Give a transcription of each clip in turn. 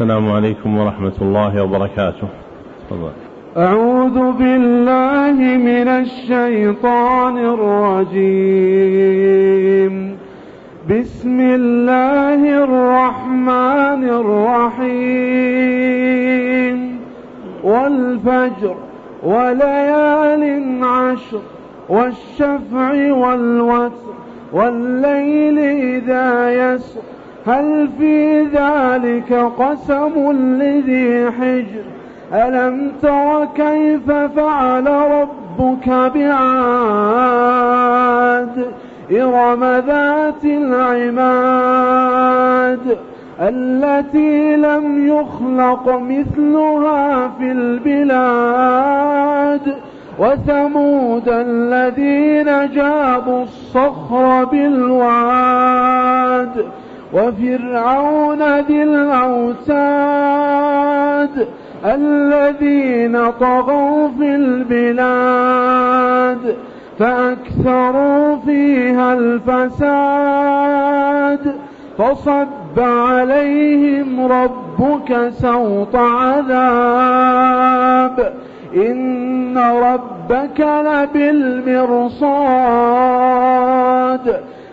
السلام عليكم ورحمة الله وبركاته. أعوذ بالله من الشيطان الرجيم. بسم الله الرحمن الرحيم. والفجر وليال عشر والشفع والوتر والليل إذا يسر. هل في ذلك قسم لذي حجر؟ ألم تر كيف فعل ربك بعاد؟ إرم ذات العماد التي لم يخلق مثلها في البلاد وثمود الذين جابوا الصخر بالواد وفرعون ذي الأوتاد الذين طغوا في البلاد فأكثروا فيها الفساد فصب عليهم ربك سوط عذاب إن ربك لبالمرصاد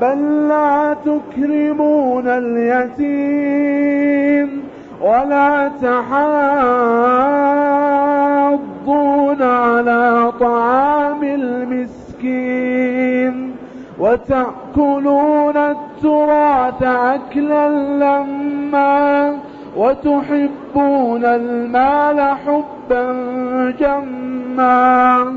بل لا تكرمون اليتيم ولا تحاضون على طعام المسكين وتأكلون التراث أكلا لما وتحبون المال حبا جما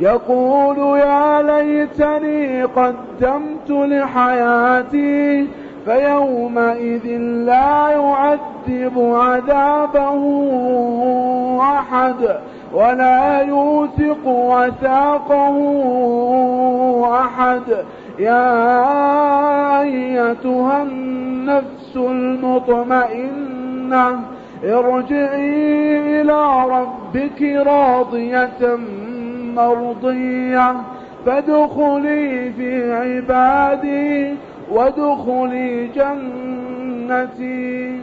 يقول يا ليتني قدمت لحياتي فيومئذ لا يعذب عذابه أحد ولا يوثق وثاقه أحد. يا أيتها النفس المطمئنة ارجعي إلى ربك راضية مرضية فادخلي في عبادي وادخلي جنتي.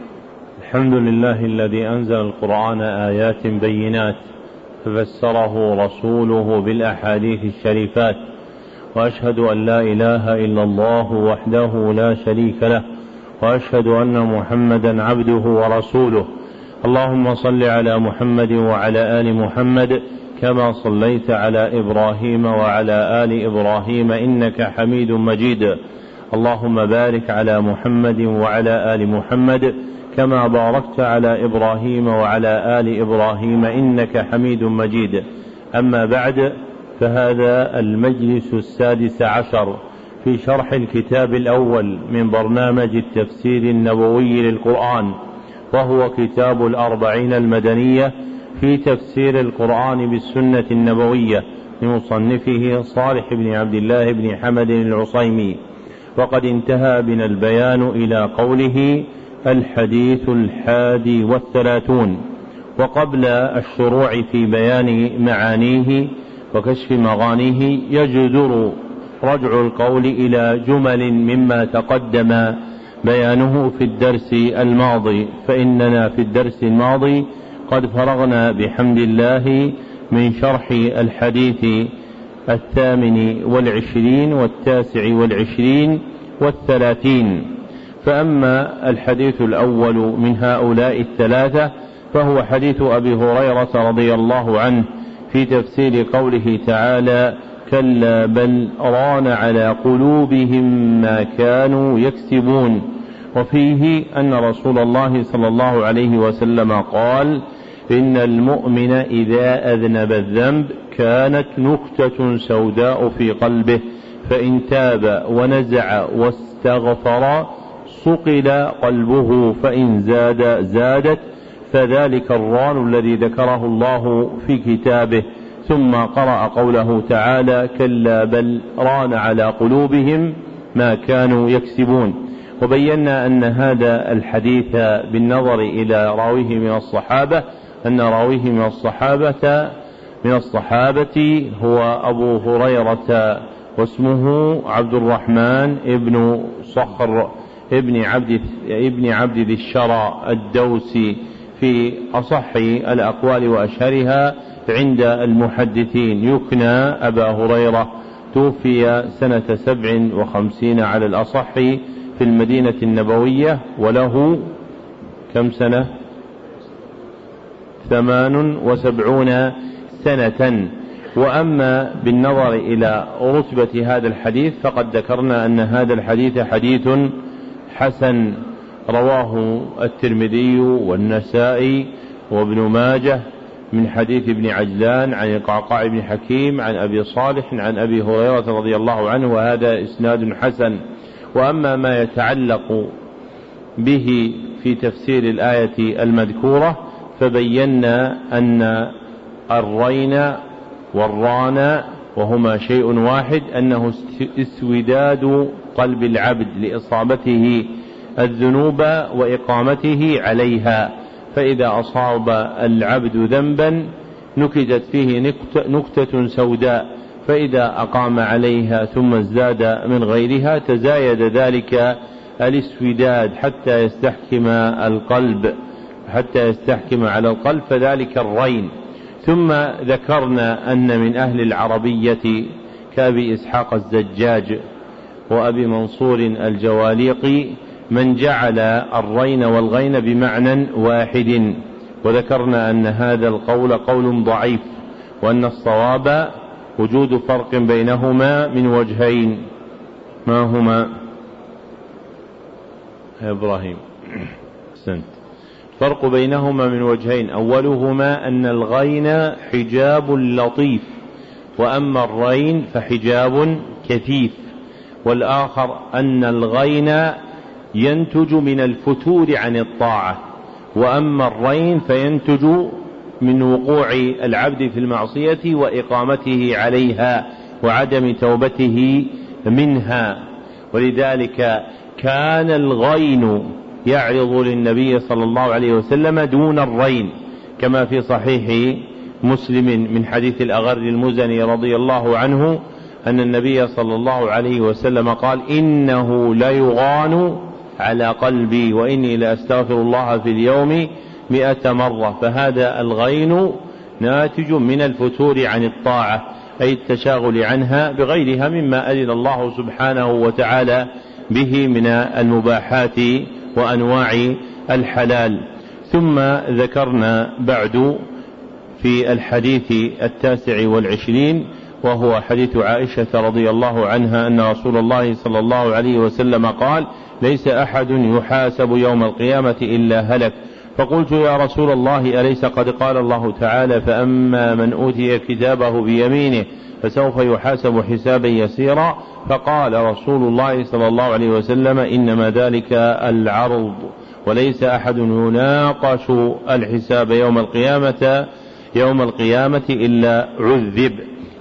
الحمد لله الذي أنزل القرآن آيات بينات ففسره رسوله بالأحاديث الشريفات وأشهد أن لا إله إلا الله وحده لا شريك له وأشهد أن محمدا عبده ورسوله. اللهم صل على محمد وعلى آل محمد كما صليت على إبراهيم وعلى آل إبراهيم إنك حميد مجيد. اللهم بارك على محمد وعلى آل محمد كما باركت على إبراهيم وعلى آل إبراهيم إنك حميد مجيد. أما بعد فهذا المجلس السادس عشر في شرح الكتاب الأول من برنامج التفسير النبوي للقرآن وهو كتاب الأربعين المدنية في تفسير القرآن بالسنة النبوية لمصنفه صالح بن عبد الله بن حمد العصيمي. وقد انتهى بنا البيان إلى قوله الحديث الحادي والثلاثون. وقبل الشروع في بيان معانيه وكشف مغانيه يجدر رجع القول إلى جمل مما تقدم بيانه في الدرس الماضي. فإننا في الدرس الماضي قد فرغنا بحمد الله من شرح الحديث الثامن والعشرين والتاسع والعشرين والثلاثين. فأما الحديث الأول من هؤلاء الثلاثة فهو حديث أبي هريرة رضي الله عنه في تفسير قوله تعالى كلا بل ران على قلوبهم ما كانوا يكسبون وفيه أن رسول الله صلى الله عليه وسلم قال إن المؤمن إذا أذنب الذنب كانت نكتة سوداء في قلبه فإن تاب ونزع واستغفر صقل قلبه فإن زاد زادت فذلك الران الذي ذكره الله في كتابه. ثم قرأ قوله تعالى كلا بل ران على قلوبهم ما كانوا يكسبون. وبينا أن هذا الحديث بالنظر إلى راويه من الصحابة أن راويه من الصحابة من الصحابة هو أبو هريرة واسمه عبد الرحمن ابن صخر ابن عبد ابن عبد ذي الشرى الدوسي في أصح الأقوال وأشهرها عند المحدثين. يكنى أبا هريرة توفي سنة سبع وخمسين على الأصح في المدينة النبوية وله كم سنة؟ ثمان وسبعون سنة. وأما بالنظر إلى رتبة هذا الحديث فقد ذكرنا أن هذا الحديث حديث حسن. رواه الترمذي والنسائي وابن ماجه من حديث ابن عجلان عن القعقاع بن حكيم عن أبي صالح عن أبي هريرة رضي الله عنه وهذا إسناد حسن. وأما ما يتعلق به في تفسير الآية المذكورة فبينا أن الرين والران وهما شيء واحد أنه اسوداد قلب العبد لإصابته الذنوب وإقامته عليها. فإذا أصاب العبد ذنبا نكتت فيه نكتة سوداء. فإذا أقام عليها ثم ازداد من غيرها تزايد ذلك الاسوداد حتى يستحكم القلب. حتى يستحكم على القلب فذلك الرين. ثم ذكرنا أن من أهل العربية كأبي إسحاق الزجاج وأبي منصور الجواليقي من جعل الرين والغين بمعنى واحد. وذكرنا أن هذا القول قول ضعيف وأن الصواب وجود فرق بينهما من وجهين. ما هما؟ إبراهيم. سنت فرق بينهما من وجهين. أولهما أن الغين حجاب لطيف وأما الرين فحجاب كثيف. والآخر أن الغين ينتج من الفتور عن الطاعة وأما الرين فينتج من وقوع العبد في المعصية وإقامته عليها وعدم توبته منها. ولذلك كان الغين يعرض للنبي صلى الله عليه وسلم دون الرين كما في صحيح مسلم من حديث الأغر المزني رضي الله عنه أن النبي صلى الله عليه وسلم قال إنه ليغان على قلبي وإني لأستغفر الله في اليوم مئة مرة فهذا الغين ناتج من الفتور عن الطاعة أي التشاغل عنها بغيرها مما أذن الله سبحانه وتعالى به من المباحات وأنواع الحلال. ثم ذكرنا بعد في الحديث التاسع والعشرين وهو حديث عائشة رضي الله عنها أن رسول الله صلى الله عليه وسلم قال ليس أحد يحاسب يوم القيامة إلا هلك. فقلت يا رسول الله أليس قد قال الله تعالى فأما من أوتي كتابه بيمينه فسوف يحاسب حسابا يسيرا؟ فقال رسول الله صلى الله عليه وسلم إنما ذلك العرض وليس أحد يناقش الحساب يوم القيامة يوم القيامة إلا عذب.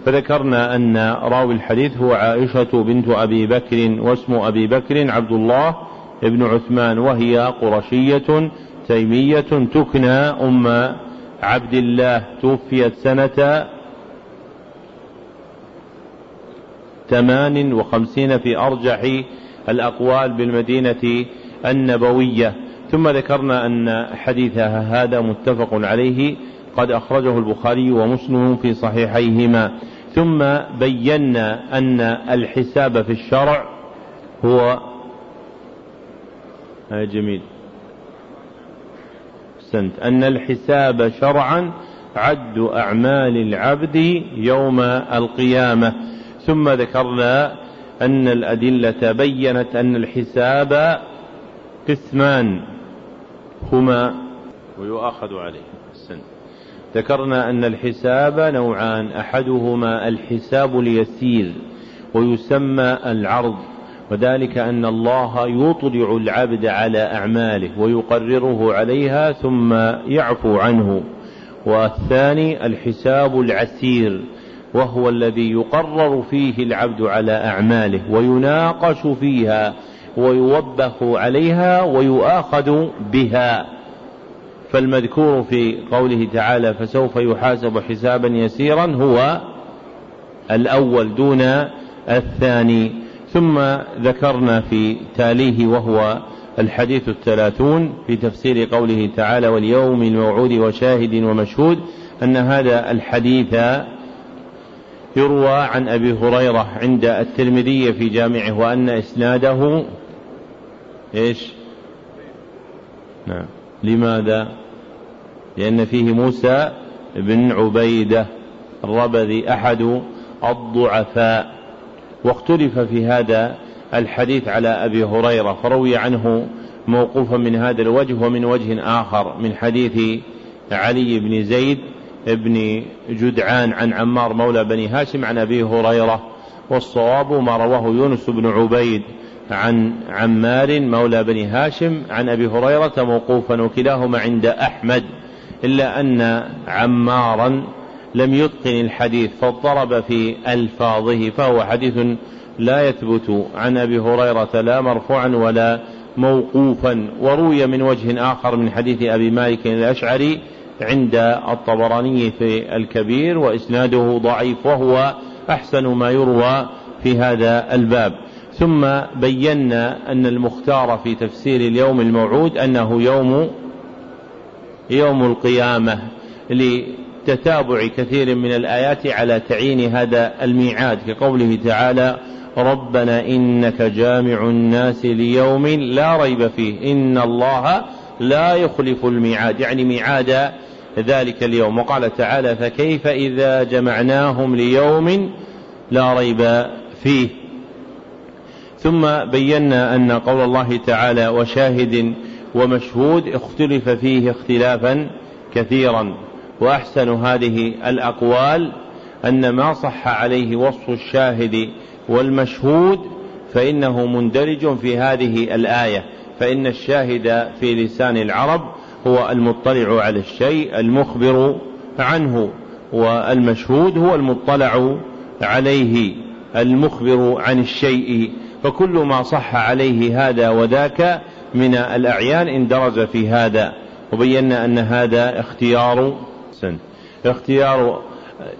فذكرنا أن راوي الحديث هو عائشة بنت أبي بكر واسم أبي بكر عبد الله بن عثمان وهي قرشية تيمية تكنى أم عبد الله توفيت سنة ثمان وخمسين في أرجح الأقوال بالمدينة النبوية. ثم ذكرنا أن حديثها هذا متفق عليه قد أخرجه البخاري ومسلم في صحيحيهما. ثم بينا أن الحساب في الشرع هو جميل. أحسنت أن الحساب شرعا عد أعمال العبد يوم القيامة. ثم ذكرنا أن الأدلة بينت أن الحساب قسمان هما ويؤاخذ عليه. السن ذكرنا أن الحساب نوعان أحدهما الحساب اليسير ويسمى العرض. وذلك أن الله يطلع العبد على أعماله ويقرره عليها ثم يعفو عنه. والثاني الحساب العسير وهو الذي يقرر فيه العبد على أعماله ويناقش فيها ويوبخ عليها ويؤاخذ بها. فالمذكور في قوله تعالى فسوف يحاسب حسابا يسيرا هو الأول دون الثاني. ثم ذكرنا في تاليه وهو الحديث الثلاثون في تفسير قوله تعالى واليوم الموعود وشاهد ومشهود أن هذا الحديث يروى عن أبي هريرة عند الترمذي في جامعه وأن إسناده إيش؟ نعم. لماذا؟ لأن فيه موسى بن عبيدة الربذي أحد الضعفاء. واختلف في هذا الحديث على أبي هريرة فروي عنه موقوفا من هذا الوجه ومن وجه آخر من حديث علي بن زيد بن جدعان عن عمار مولى بني هاشم عن أبي هريرة والصواب ما رواه يونس بن عبيد عن عمار مولى بني هاشم عن أبي هريرة موقوفا وكلاهما عند أحمد إلا أن عمارا لم يتقن الحديث فاضطرب في ألفاظه فهو حديث لا يثبت عن أبي هريرة لا مرفوعا ولا موقوفا. وروي من وجه آخر من حديث أبي مالك الأشعري عند الطبراني في الكبير وإسناده ضعيف وهو أحسن ما يروى في هذا الباب. ثم بينا أن المختار في تفسير اليوم الموعود أنه يوم يوم القيامة لتتابع كثير من الآيات على تعيين هذا الميعاد كقوله تعالى ربنا إنك جامع الناس ليوم لا ريب فيه إن الله لا يخلف الميعاد. يعني ميعاد ذلك اليوم. وقال تعالى فكيف إذا جمعناهم ليوم لا ريب فيه. ثم بينا أن قول الله تعالى وشاهد ومشهود اختلف فيه اختلافا كثيرا. وأحسن هذه الأقوال أن ما صح عليه وصف الشاهد والمشهود فإنه مندرج في هذه الآية فإن الشاهد في لسان العرب هو المطلع على الشيء المخبر عنه والمشهود هو المطلع عليه المخبر عن الشيء. فكل ما صح عليه هذا وذاك من الأعيان اندرج في هذا. وبينا أن هذا اختيار سن اختيار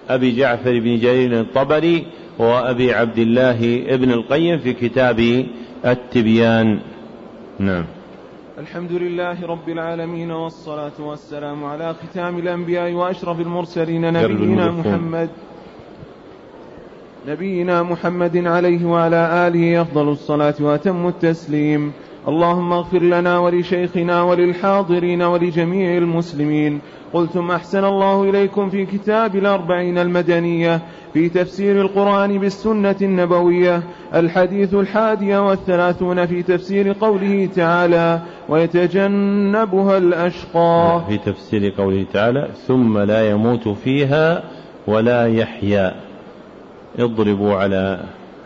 أبي جعفر بن جرير الطبري وأبي عبد الله ابن القيم في كتاب التبيان. نعم. الحمد لله رب العالمين والصلاة والسلام على ختام الأنبياء وأشرف المرسلين نبينا محمد. نبينا محمد عليه وعلى آله أفضل الصلاة وأتم التسليم. اللهم اغفر لنا ولشيخنا وللحاضرين ولجميع المسلمين. قلتم أحسن الله إليكم في كتاب الأربعين المدنية في تفسير القرآن بالسنة النبوية الحديث الحادي والثلاثون في تفسير قوله تعالى ويتجنبها الأشقى في تفسير قوله تعالى ثم لا يموت فيها ولا يحيا اضربوا على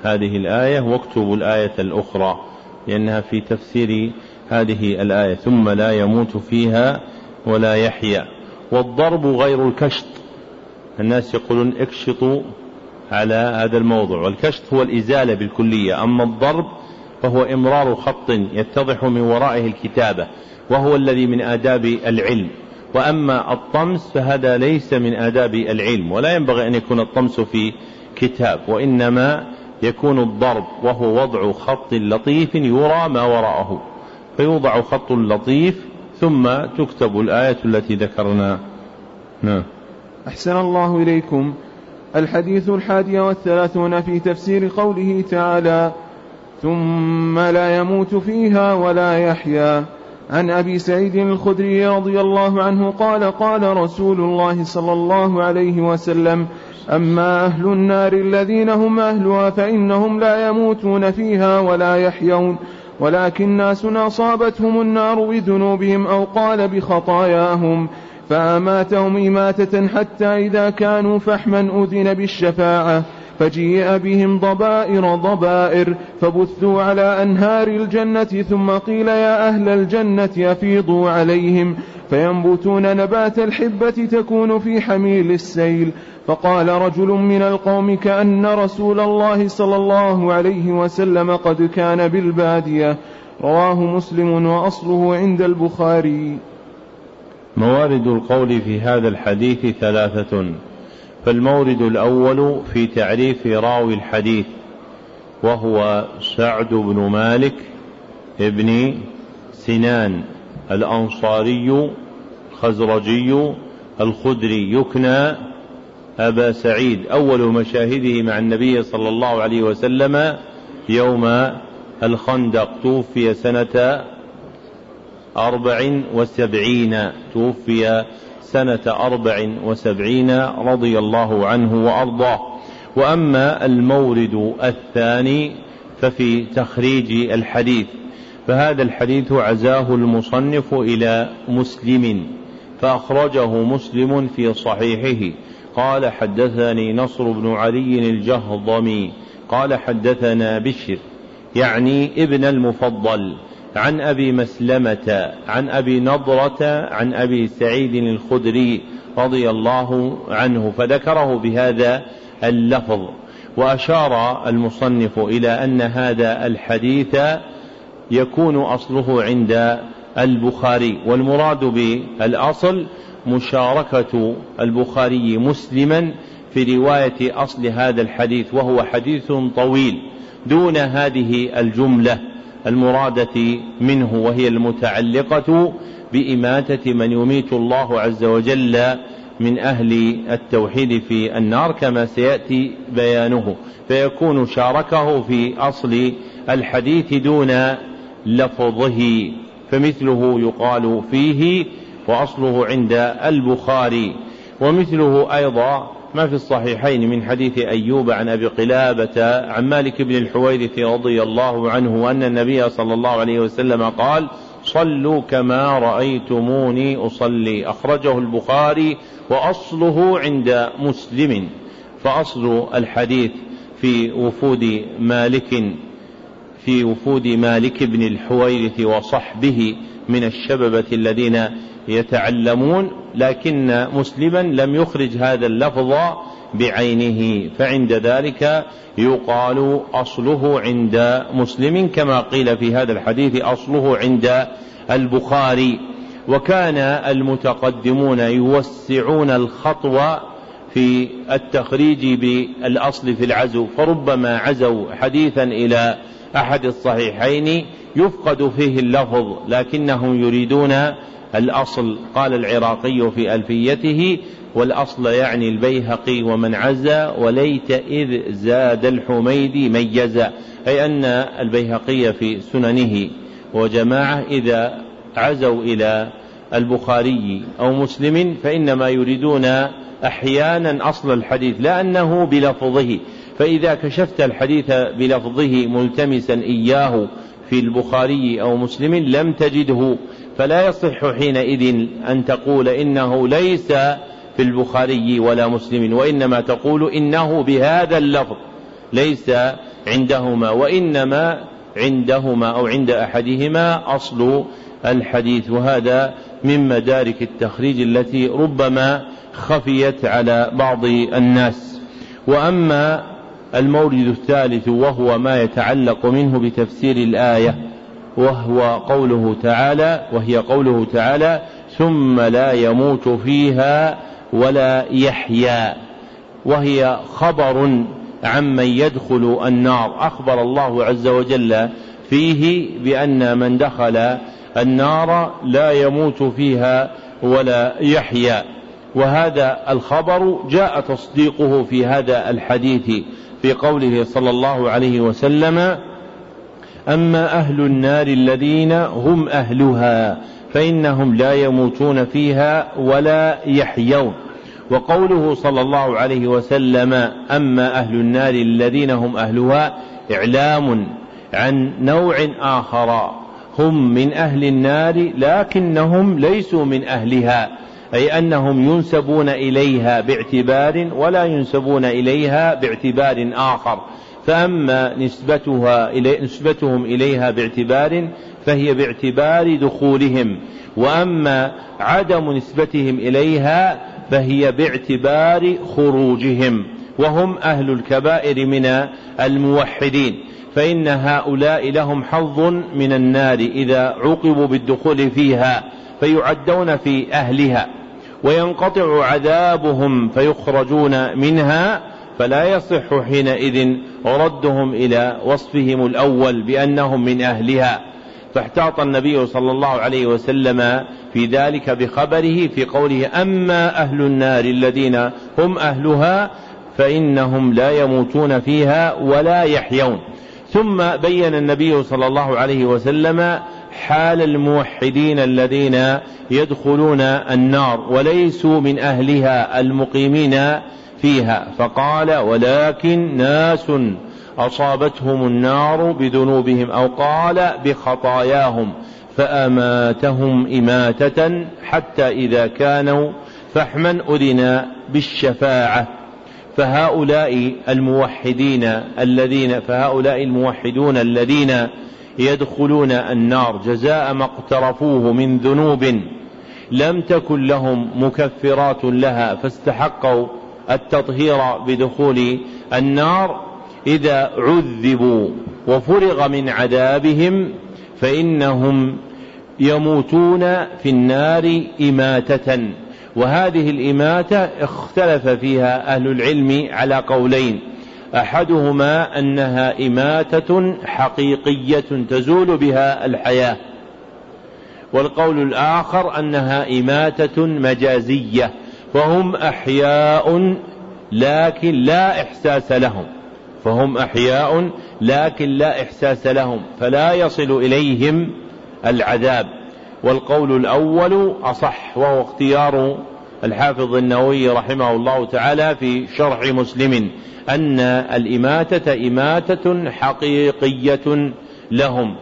هذه الآية واكتبوا الآية الأخرى. لأنها في تفسير هذه الآية ثم لا يموت فيها ولا يحيا. والضرب غير الكشط. الناس يقولون اكشطوا على هذا الموضوع. والكشط هو الإزالة بالكلية. أما الضرب فهو إمرار خط يتضح من ورائه الكتابة وهو الذي من آداب العلم. وأما الطمس فهذا ليس من آداب العلم ولا ينبغي أن يكون الطمس في كتاب وإنما يكون الضرب وهو وضع خط لطيف يرى ما وراءه فيوضع خط لطيف ثم تكتب الآية التي ذكرنا. نعم. أحسن الله إليكم. الحديث الحادي والثلاثون في تفسير قوله تعالى ثم لا يموت فيها ولا يحيا عن أبي سعيد الخدري رضي الله عنه قال قال رسول الله صلى الله عليه وسلم أما أهل النار الذين هم أهلها فإنهم لا يموتون فيها ولا يحيون. ولكن ناس أصابتهم النار بذنوبهم أو قال بخطاياهم. فأماتهم إماتة حتى إذا كانوا فحما أذن بالشفاعة. فجيء بهم ضبائر ضبائر فبثوا على أنهار الجنة ثم قيل يا أهل الجنة أفيضوا عليهم. فينبتون نبات الحبة تكون في حميل السيل. فقال رجل من القوم كأن رسول الله صلى الله عليه وسلم قد كان بالبادية. رواه مسلم وأصله عند البخاري. موارد القول في هذا الحديث ثلاثة. فالمورد الأول في تعريف راوي الحديث وهو سعد بن مالك ابن سنان الأنصاري الخزرجي الخدري يكنى أبا سعيد. أول مشاهده مع النبي صلى الله عليه وسلم يوم الخندق توفي سنة أربع وسبعين توفي سنة أربع وسبعين رضي الله عنه وأرضاه. وأما المورد الثاني ففي تخريج الحديث فهذا الحديث عزاه المصنف إلى مسلم فأخرجه مسلم في صحيحه. قال حدثني نصر بن علي الجهضمي قال حدثنا بشر يعني ابن المفضل. عن أبي مسلمة عن أبي نضرة عن أبي سعيد الخدري رضي الله عنه فذكره بهذا اللفظ وأشار المصنف إلى أن هذا الحديث يكون أصله عند البخاري والمراد بالأصل مشاركة البخاري مسلما في رواية أصل هذا الحديث وهو حديث طويل دون هذه الجملة. المرادة منه وهي المتعلقة بإماتة من يميت الله عز وجل من أهل التوحيد في النار كما سيأتي بيانه. فيكون شاركه في أصل الحديث دون لفظه فمثله يقال فيه وأصله عند البخاري ومثله أيضا ما في الصحيحين من حديث أيوب عن أبي قلابة عن مالك بن الحويرث رضي الله عنه أن النبي صلى الله عليه وسلم قال صلوا كما رأيتموني أصلي أخرجه البخاري وأصله عند مسلم. فأصل الحديث في وفود مالك في وفود مالك بن الحويرث وصحبه من الشببة الذين يتعلمون لكن مسلما لم يخرج هذا اللفظ بعينه فعند ذلك يقال أصله عند مسلم كما قيل في هذا الحديث أصله عند البخاري. وكان المتقدمون يوسعون الخطو في التخريج بالأصل في العزو فربما عزوا حديثا إلى أحد الصحيحين يفقد فيه اللفظ لكنهم يريدون الأصل قال العراقي في ألفيته والأصل يعني البيهقي ومن عزى وليت إذ زاد الحميدي ميزا أي أن البيهقي في سننه وجماعة إذا عزوا إلى البخاري أو مسلم فإنما يريدون أحيانا أصل الحديث لأنه بلفظه فإذا كشفت الحديث بلفظه ملتمسا إياه في البخاري أو مسلم لم تجده. فلا يصح حينئذ أن تقول إنه ليس في البخاري ولا مسلم وإنما تقول إنه بهذا اللفظ ليس عندهما وإنما عندهما أو عند أحدهما أصل الحديث وهذا من مدارك التخريج التي ربما خفيت على بعض الناس. وأما المورد الثالث وهو ما يتعلق منه بتفسير الآية وهو قوله تعالى وهي قوله تعالى ثم لا يموت فيها ولا يحيا وهي خبر عمن يدخل النار. أخبر الله عز وجل فيه بأن من دخل النار لا يموت فيها ولا يحيا. وهذا الخبر جاء تصديقه في هذا الحديث في قوله صلى الله عليه وسلم أما أهل النار الذين هم أهلها فإنهم لا يموتون فيها ولا يحيون. وقوله صلى الله عليه وسلم أما أهل النار الذين هم أهلها إعلام عن نوع آخر. هم من أهل النار لكنهم ليسوا من أهلها أي أنهم ينسبون إليها باعتبار ولا ينسبون إليها باعتبار آخر. فأما نسبتها إلي نسبتهم إليها باعتبار فهي باعتبار دخولهم. وأما عدم نسبتهم إليها فهي باعتبار خروجهم. وهم أهل الكبائر من الموحدين. فإن هؤلاء لهم حظ من النار إذا عوقبوا بالدخول فيها فيعدون في أهلها. وينقطع عذابهم فيخرجون منها فلا يصح حينئذ ردهم إلى وصفهم الأول بأنهم من أهلها فاحتاط النبي صلى الله عليه وسلم في ذلك بخبره في قوله أما أهل النار الذين هم أهلها فإنهم لا يموتون فيها ولا يحيون. ثم بين النبي صلى الله عليه وسلم حال الموحدين الذين يدخلون النار وليسوا من أهلها المقيمين فيها فقال ولكن ناس أصابتهم النار بذنوبهم أو قال بخطاياهم فأماتهم إماتة حتى إذا كانوا فحما أذن بالشفاعة. فهؤلاء الموحدين الذين فهؤلاء الموحدون الذين يدخلون النار جزاء ما اقترفوه من ذنوب لم تكن لهم مكفرات لها فاستحقوا التطهير بدخول النار إذا عذبوا وفرغ من عذابهم فإنهم يموتون في النار إماتة. وهذه الإماتة اختلف فيها أهل العلم على قولين. أحدهما أنها إماتة حقيقية تزول بها الحياة. والقول الآخر أنها إماتة مجازية. فهم أحياء لكن لا إحساس لهم. فهم أحياء لكن لا إحساس لهم. فلا يصل إليهم العذاب. والقول الأول أصح وهو اختيار الحافظ النووي رحمه الله تعالى في شرح مسلم أن الإماتة إماتة حقيقية لهم.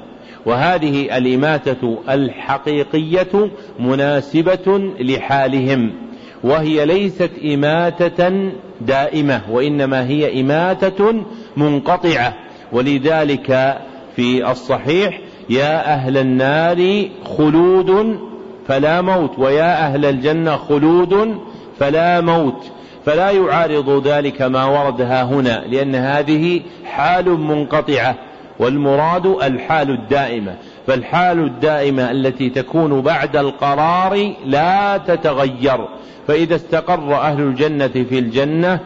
وهذه الإماتة الحقيقية مناسبة لحالهم. وهي ليست إماتة دائمة وإنما هي إماتة منقطعة. ولذلك في الصحيح يا أهل النار خلود فلا موت ويا أهل الجنة خلود فلا موت. فلا يعارض ذلك ما ورد ها هنا لأن هذه حال منقطعة والمراد الحال الدائمة. فالحال الدائمة التي تكون بعد القرار لا تتغير. فإذا استقر أهل الجنة في الجنة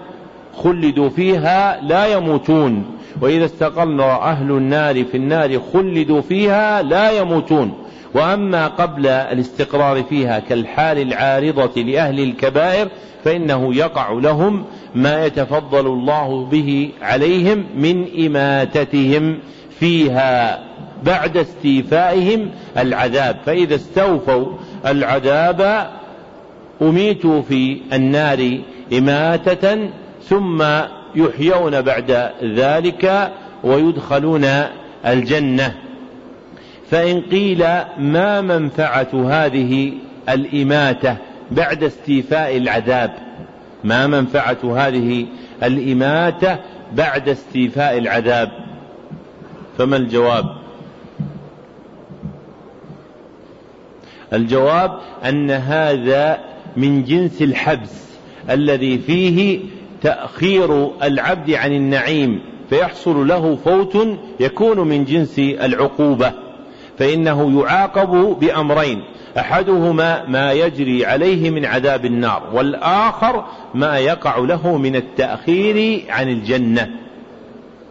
خلدوا فيها لا يموتون. وإذا استقر أهل النار في النار خلدوا فيها لا يموتون. وأما قبل الاستقرار فيها كالحال العارضة لأهل الكبائر فإنه يقع لهم ما يتفضل الله به عليهم من إماتتهم فيها. بعد استيفائهم العذاب. فإذا استوفوا العذاب أميتوا في النار إماتة ثم يحيون بعد ذلك ويدخلون الجنة. فإن قيل ما منفعة هذه الإماتة بعد استيفاء العذاب؟ ما منفعة هذه الإماتة بعد استيفاء العذاب؟ فما الجواب؟ الجواب أن هذا من جنس الحبس الذي فيه تأخير العبد عن النعيم فيحصل له فوت يكون من جنس العقوبة فإنه يعاقب بأمرين أحدهما ما يجري عليه من عذاب النار والآخر ما يقع له من التأخير عن الجنة.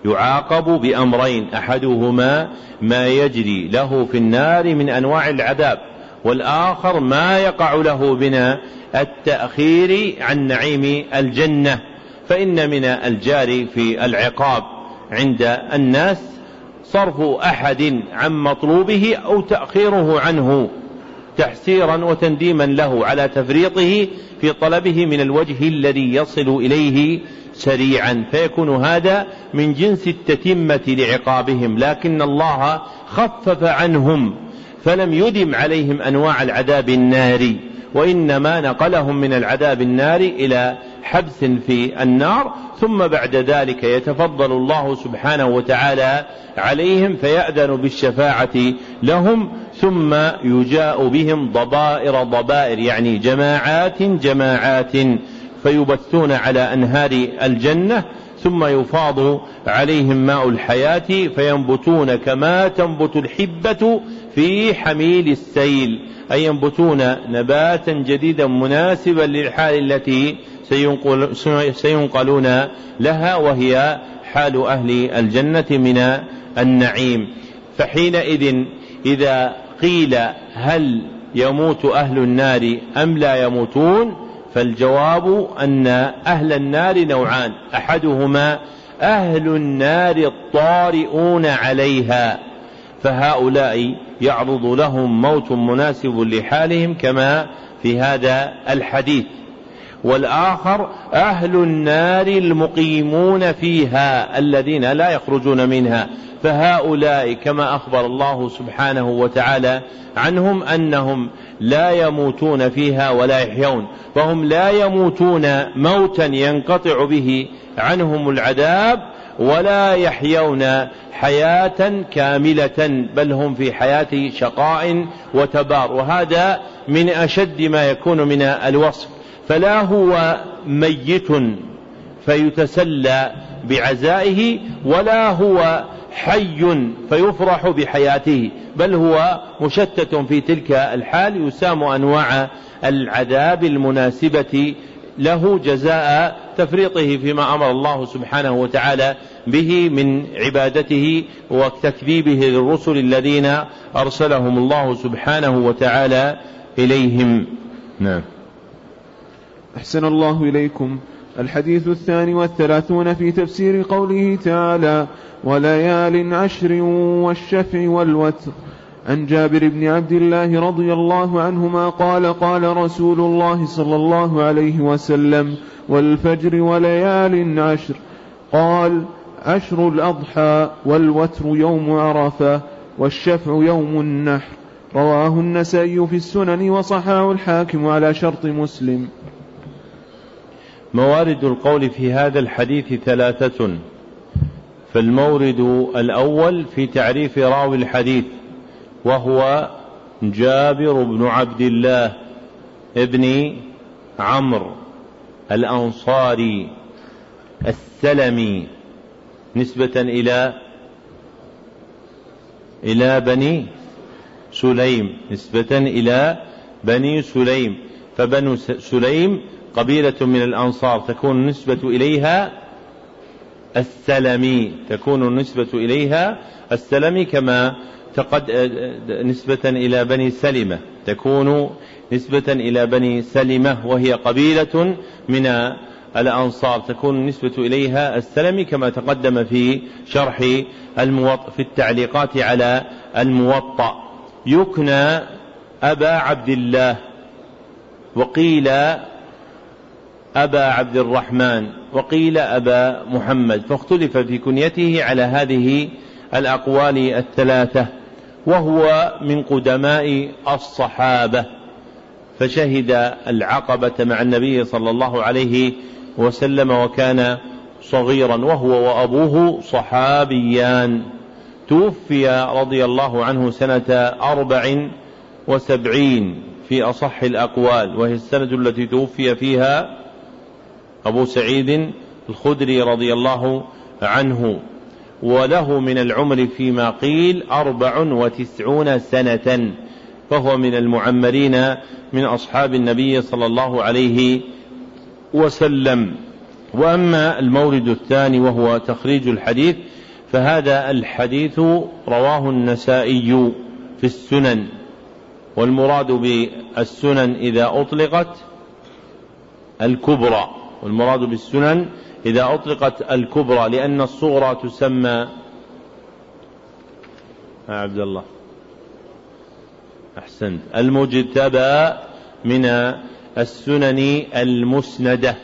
يعاقب بأمرين أحدهما ما يجري له في النار من أنواع العذاب والآخر ما يقع له من التأخير عن نعيم الجنة فإن من الجاري في العقاب عند الناس صرف أحد عن مطلوبه أو تأخيره عنه تحسيرا وتنديما له على تفريطه في طلبه من الوجه الذي يصل إليه سريعا. فيكون هذا من جنس التتمة لعقابهم لكن الله خفف عنهم فلم يدم عليهم أنواع العذاب الناري وإنما نقلهم من العذاب الناري إلى حبس في النار ثم بعد ذلك يتفضل الله سبحانه وتعالى عليهم فيأذن بالشفاعة لهم ثم يجاء بهم ضبائر ضبائر يعني جماعات جماعات فيبثون على أنهار الجنة ثم يفاض عليهم ماء الحياة فينبتون كما تنبت الحبة في حميل السيل أي ينبتون نباتا جديدا مناسبا للحال التي سينقل سينقلون لها وهي حال أهل الجنة من النعيم. فحينئذ إذا قيل هل يموت أهل النار أم لا يموتون فالجواب أن أهل النار نوعان أحدهما أهل النار الطارئون عليها. فهؤلاء يعرض لهم موت مناسب لحالهم كما في هذا الحديث. والآخر أهل النار المقيمون فيها الذين لا يخرجون منها. فهؤلاء كما أخبر الله سبحانه وتعالى عنهم أنهم لا يموتون فيها ولا يحيون. فهم لا يموتون موتا ينقطع به عنهم العذاب ولا يحيون حياة كاملة بل هم في حياة شقاء وتبار. وهذا من أشد ما يكون من الوصف. فلا هو ميت فيتسلى بعزائه ولا هو حي فيفرح بحياته بل هو مشتت في تلك الحال. يسام أنواع العذاب المناسبة له جزاء تفريطه فيما أمر الله سبحانه وتعالى به من عبادته وتكذيبه للرسل الذين أرسلهم الله سبحانه وتعالى إليهم. نعم. أحسن الله إليكم. الحديث الثاني والثلاثون في تفسير قوله تعالى وليال عشر والشفع والوتر عن جابر بن عبد الله رضي الله عنهما قال قال رسول الله صلى الله عليه وسلم والفجر وليال عشر. قال عشر الأضحى والوتر يوم عرفة والشفع يوم النحر. رواه النسائي في السنن وصححه الحاكم على شرط مسلم. موارد القول في هذا الحديث ثلاثة. فالمورد الأول في تعريف راوي الحديث. وهو جابر بن عبد الله ابن عمرو الأنصاري السلمي نسبة إلى إلى بني سليم نسبة إلى بني سليم. فبنو سليم قبيلة من الأنصار تكون النسبة إليها السلمي تكون النسبة إليها السلمي كما تقد نسبة إلى بني سلمة. تكون نسبة إلى بني سلمة وهي قبيلة من الأنصار. تكون النسبة إليها السلمي كما تقدم في شرح الموط في التعليقات على الموطأ. يكنى أبا عبد الله وقيل أبا عبد الرحمن وقيل أبا محمد. فاختلف في كنيته على هذه الأقوال الثلاثة. وهو من قدماء الصحابة فشهد العقبة مع النبي صلى الله عليه وسلم وكان صغيرا وهو وأبوه صحابيان. توفي رضي الله عنه سنة أربع وسبعين في أصح الأقوال وهي السنة التي توفي فيها أبو سعيد الخدري رضي الله عنه. وله من العمر فيما قيل أربع وتسعون سنة فهو من المعمرين من أصحاب النبي صلى الله عليه وسلم. وأما المورد الثاني وهو تخريج الحديث فهذا الحديث رواه النسائي في السنن والمراد بالسنن إذا أطلقت الكبرى والمراد بالسنن إذا أطلقت الكبرى لأن الصغرى تسمى عبد الله. أحسنت. المجتبى من السنن المسندة.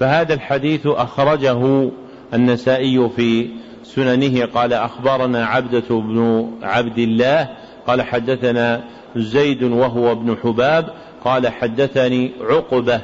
فهذا الحديث أخرجه النسائي في سننه. قال أخبرنا عبدة بن عبد الله. قال حدثنا زيد وهو ابن حباب. قال حدثني عقبة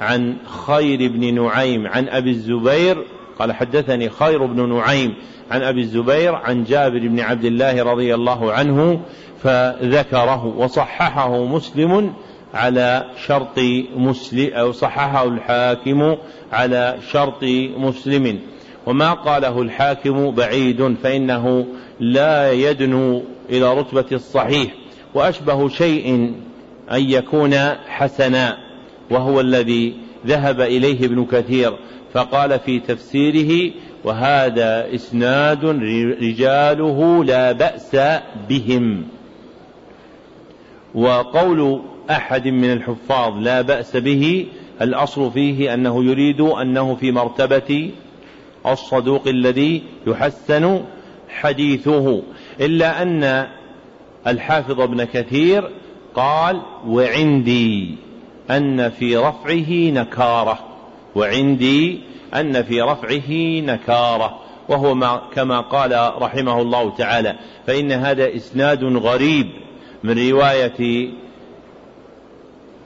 عن خير بن نعيم عن أبي الزبير قال حدثني خير بن نعيم عن أبي الزبير عن جابر بن عبد الله رضي الله عنه فذكره وصححه مسلم على شرط مسلم أو صححه الحاكم على شرط مسلم. وما قاله الحاكم بعيد فإنه لا يدنو إلى رتبة الصحيح وأشبه شيء أن يكون حسنا. وهو الذي ذهب إليه ابن كثير فقال في تفسيره وهذا إسناد رجاله لا بأس بهم. وقول أحد من الحفاظ لا بأس به الأصل فيه أنه يريد أنه في مرتبة الصدوق الذي يحسن حديثه إلا أن الحافظ ابن كثير قال وعندي. أن في رفعه نكارة وعندي أن في رفعه نكارة. وهو ما كما قال رحمه الله تعالى فإن هذا إسناد غريب من رواية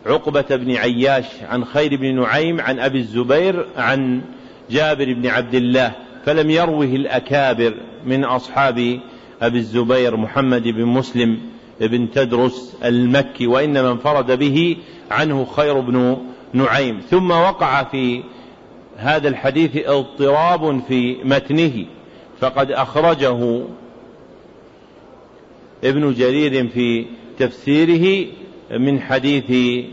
عقبة بن عياش عن خير بن نعيم عن أبي الزبير عن جابر بن عبد الله فلم يروه الأكابر من أصحاب أبي الزبير محمد بن مسلم. بن تدرس المكي وإنما انفرد به عنه خير بن نعيم. ثم وقع في هذا الحديث اضطراب في متنه فقد أخرجه ابن جرير في تفسيره من حديث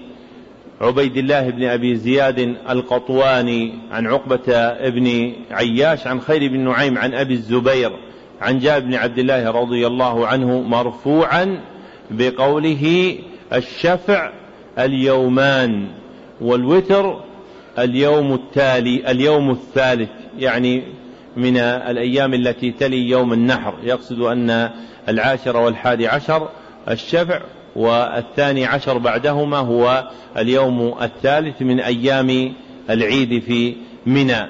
عبيد الله بن أبي زياد القطواني عن عقبة بن عياش عن خير بن نعيم عن أبي الزبير عن جابر بن عبد الله رضي الله عنه مرفوعا بقوله الشفع اليومان والوتر اليوم التالي اليوم الثالث يعني من الأيام التي تلي يوم النحر. يقصد أن العاشر والحادي عشر الشفع والثاني عشر بعدهما هو اليوم الثالث من أيام العيد في منى.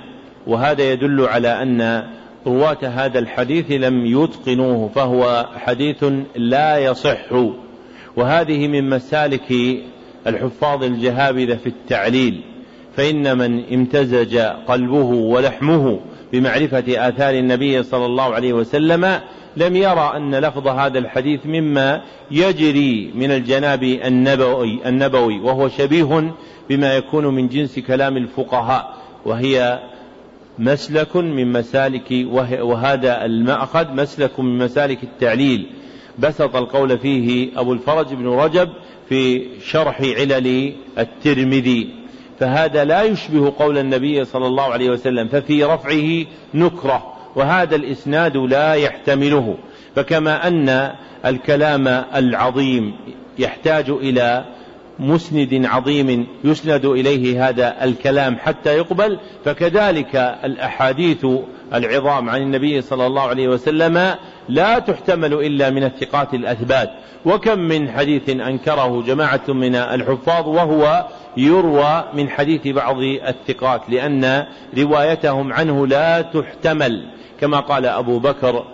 وهذا يدل على أن رواة هذا الحديث لم يتقنوه فهو حديث لا يصح. وهذه من مسالك الحفاظ الجهابذة في التعليل فإن من امتزج قلبه ولحمه بمعرفة آثار النبي صلى الله عليه وسلم لم يرى أن لفظ هذا الحديث مما يجري من الجناب النبوي, النبوي وهو شبيه بما يكون من جنس كلام الفقهاء وهي مسلك من مسالك وهذا المأخذ مسلك من مسالك التعليل. بسط القول فيه أبو الفرج بن رجب في شرح علل الترمذي. فهذا لا يشبه قول النبي صلى الله عليه وسلم ففي رفعه نكرة وهذا الإسناد لا يحتمله. فكما أن الكلام العظيم يحتاج إلى مسند عظيم يسند إليه هذا الكلام حتى يقبل فكذلك الأحاديث العظام عن النبي صلى الله عليه وسلم لا تحتمل إلا من الثقات الأثبات. وكم من حديث أنكره جماعة من الحفاظ وهو يروى من حديث بعض الثقات لأن روايتهم عنه لا تحتمل. كما قال أبو بكر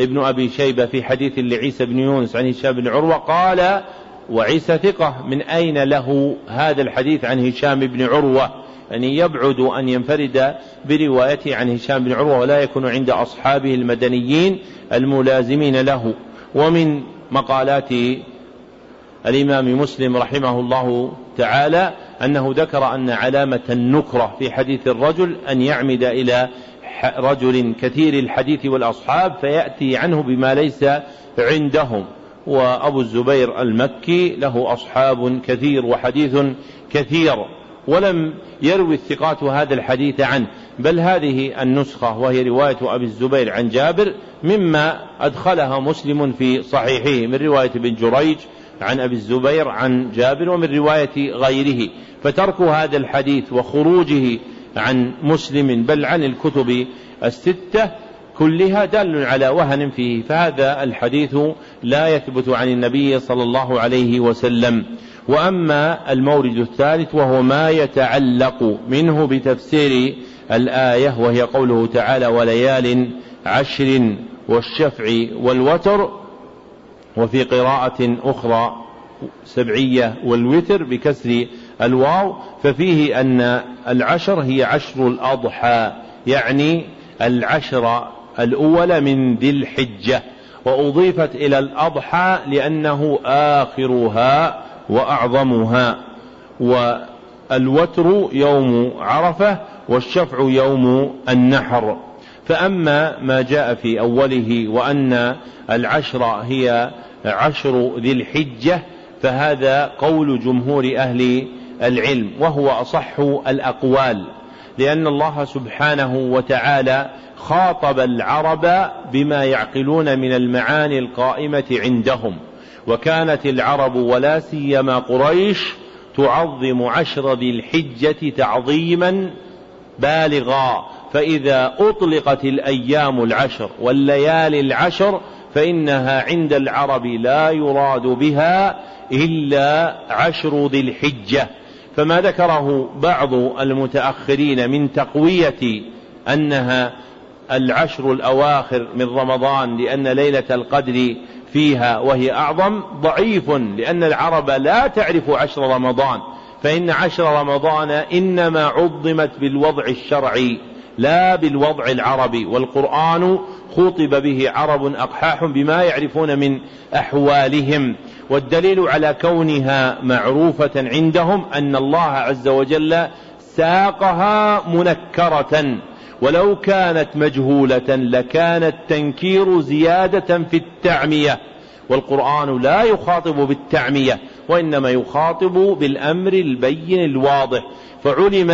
ابن أبي شيبة في حديث لعيسى بن يونس عن هشام بن عروة قال وعيسى ثقة من أين له هذا الحديث عن هشام بن عروة؟ يعني يبعد أن ينفرد بروايته عن هشام بن عروة ولا يكون عند أصحابه المدنيين الملازمين له. ومن مقالات الإمام مسلم رحمه الله تعالى أنه ذكر أن علامة النكرة في حديث الرجل أن يعمد إلى رجل كثير الحديث والأصحاب فيأتي عنه بما ليس عندهم. وأبو الزبير المكي له أصحاب كثير وحديث كثير ولم يروي الثقات هذا الحديث عنه بل هذه النسخة وهي رواية أبي الزبير عن جابر مما أدخلها مسلم في صحيحه من رواية ابن جريج عن أبي الزبير عن جابر ومن رواية غيره. فترك هذا الحديث وخروجه عن مسلم بل عن الكتب الستة كلها دال على وهن فيه فهذا الحديث لا يثبت عن النبي صلى الله عليه وسلم. وأما المورد الثالث وهو ما يتعلق منه بتفسير الآية وهي قوله تعالى وليال عشر والشفع والوتر وفي قراءة أخرى سبعية والوتر بكسر الواو ففيه أن العشر هي عشر الأضحى يعني العشر الأول من ذي الحجة وأضيفت إلى الأضحى لأنه آخرها وأعظمها والوتر يوم عرفة والشفع يوم النحر. فأما ما جاء في أوله وأن العشر هي عشر ذي الحجة فهذا قول جمهور أهل العلم وهو أصح الأقوال. لأن الله سبحانه وتعالى خاطب العرب بما يعقلون من المعاني القائمة عندهم. وكانت العرب ولا سيما قريش تعظم عشر ذي الحجة تعظيما بالغا. فإذا أطلقت الأيام العشر والليالي العشر فإنها عند العرب لا يراد بها إلا عشر ذي الحجة. فما ذكره بعض المتأخرين من تقوية أنها العشر الأواخر من رمضان لأن ليلة القدر فيها وهي أعظم ضعيف لأن العرب لا تعرف عشر رمضان فإن عشر رمضان إنما عظمت بالوضع الشرعي لا بالوضع العربي والقرآن خطب به عرب أقحاح بما يعرفون من أحوالهم. والدليل على كونها معروفة عندهم أن الله عز وجل ساقها منكرة. ولو كانت مجهولة لكان التنكير زيادة في التعمية. والقرآن لا يخاطب بالتعمية وإنما يخاطب بالأمر البين الواضح. فعلم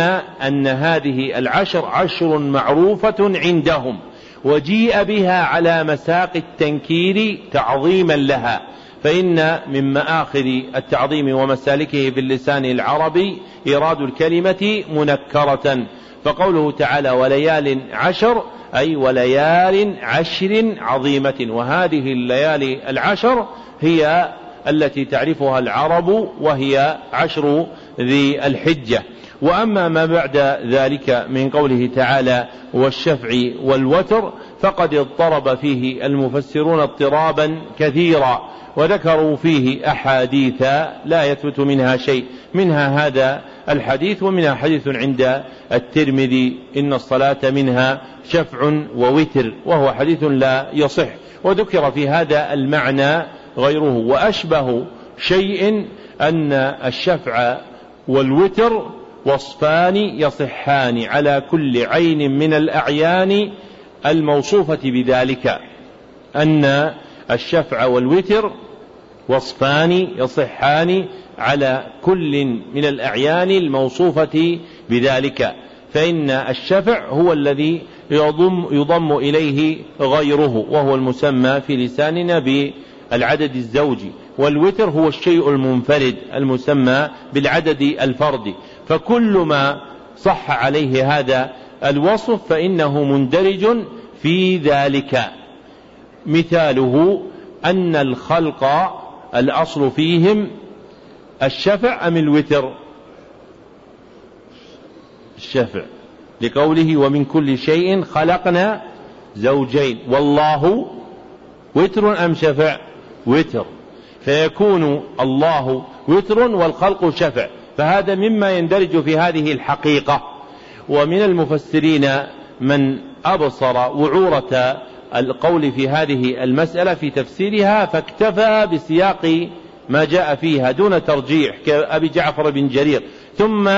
أن هذه العشر عشر معروفة عندهم وجيء بها على مساق التنكير تعظيما لها. فإن من مآخذ التعظيم ومسالكه في اللسان العربي إيراد الكلمة منكرة. فقوله تعالى وليال عشر أي وليال عشر عظيمة. وهذه الليالي العشر هي التي تعرفها العرب وهي عشر ذي الحجة. وأما ما بعد ذلك من قوله تعالى والشفع والوتر فقد اضطرب فيه المفسرون اضطرابا كثيرا. وذكروا فيه أحاديث لا يثبت منها شيء. منها هذا الحديث ومنها حديث عند الترمذي. إن الصلاة منها شفع ووتر وهو حديث لا يصح. وذكر في هذا المعنى غيره. وأشبه شيء أن الشفع والوتر وصفان يصحان على كل عين من الأعيان الموصوفة بذلك. أن الشفع والوتر وصفان يصحان على كل من الأعيان الموصوفة بذلك فإن الشفع هو الذي يضم, يضم إليه غيره وهو المسمى في لساننا بالعدد الزوجي والوتر هو الشيء المنفرد المسمى بالعدد الفردي فكل ما صح عليه هذا الوصف فإنه مندرج في ذلك. مثاله أن الخلق الأصل فيهم الشفع أم الوتر؟ الشفع. لقوله ومن كل شيء خلقنا زوجين. والله وتر أم شفع؟ وتر. فيكون الله وتر والخلق شفع. فهذا مما يندرج في هذه الحقيقة. ومن المفسرين من أبصر وعورة القول في هذه المسألة في تفسيرها فاكتفى بسياق ما جاء فيها دون ترجيح كأبي جعفر بن جرير. ثم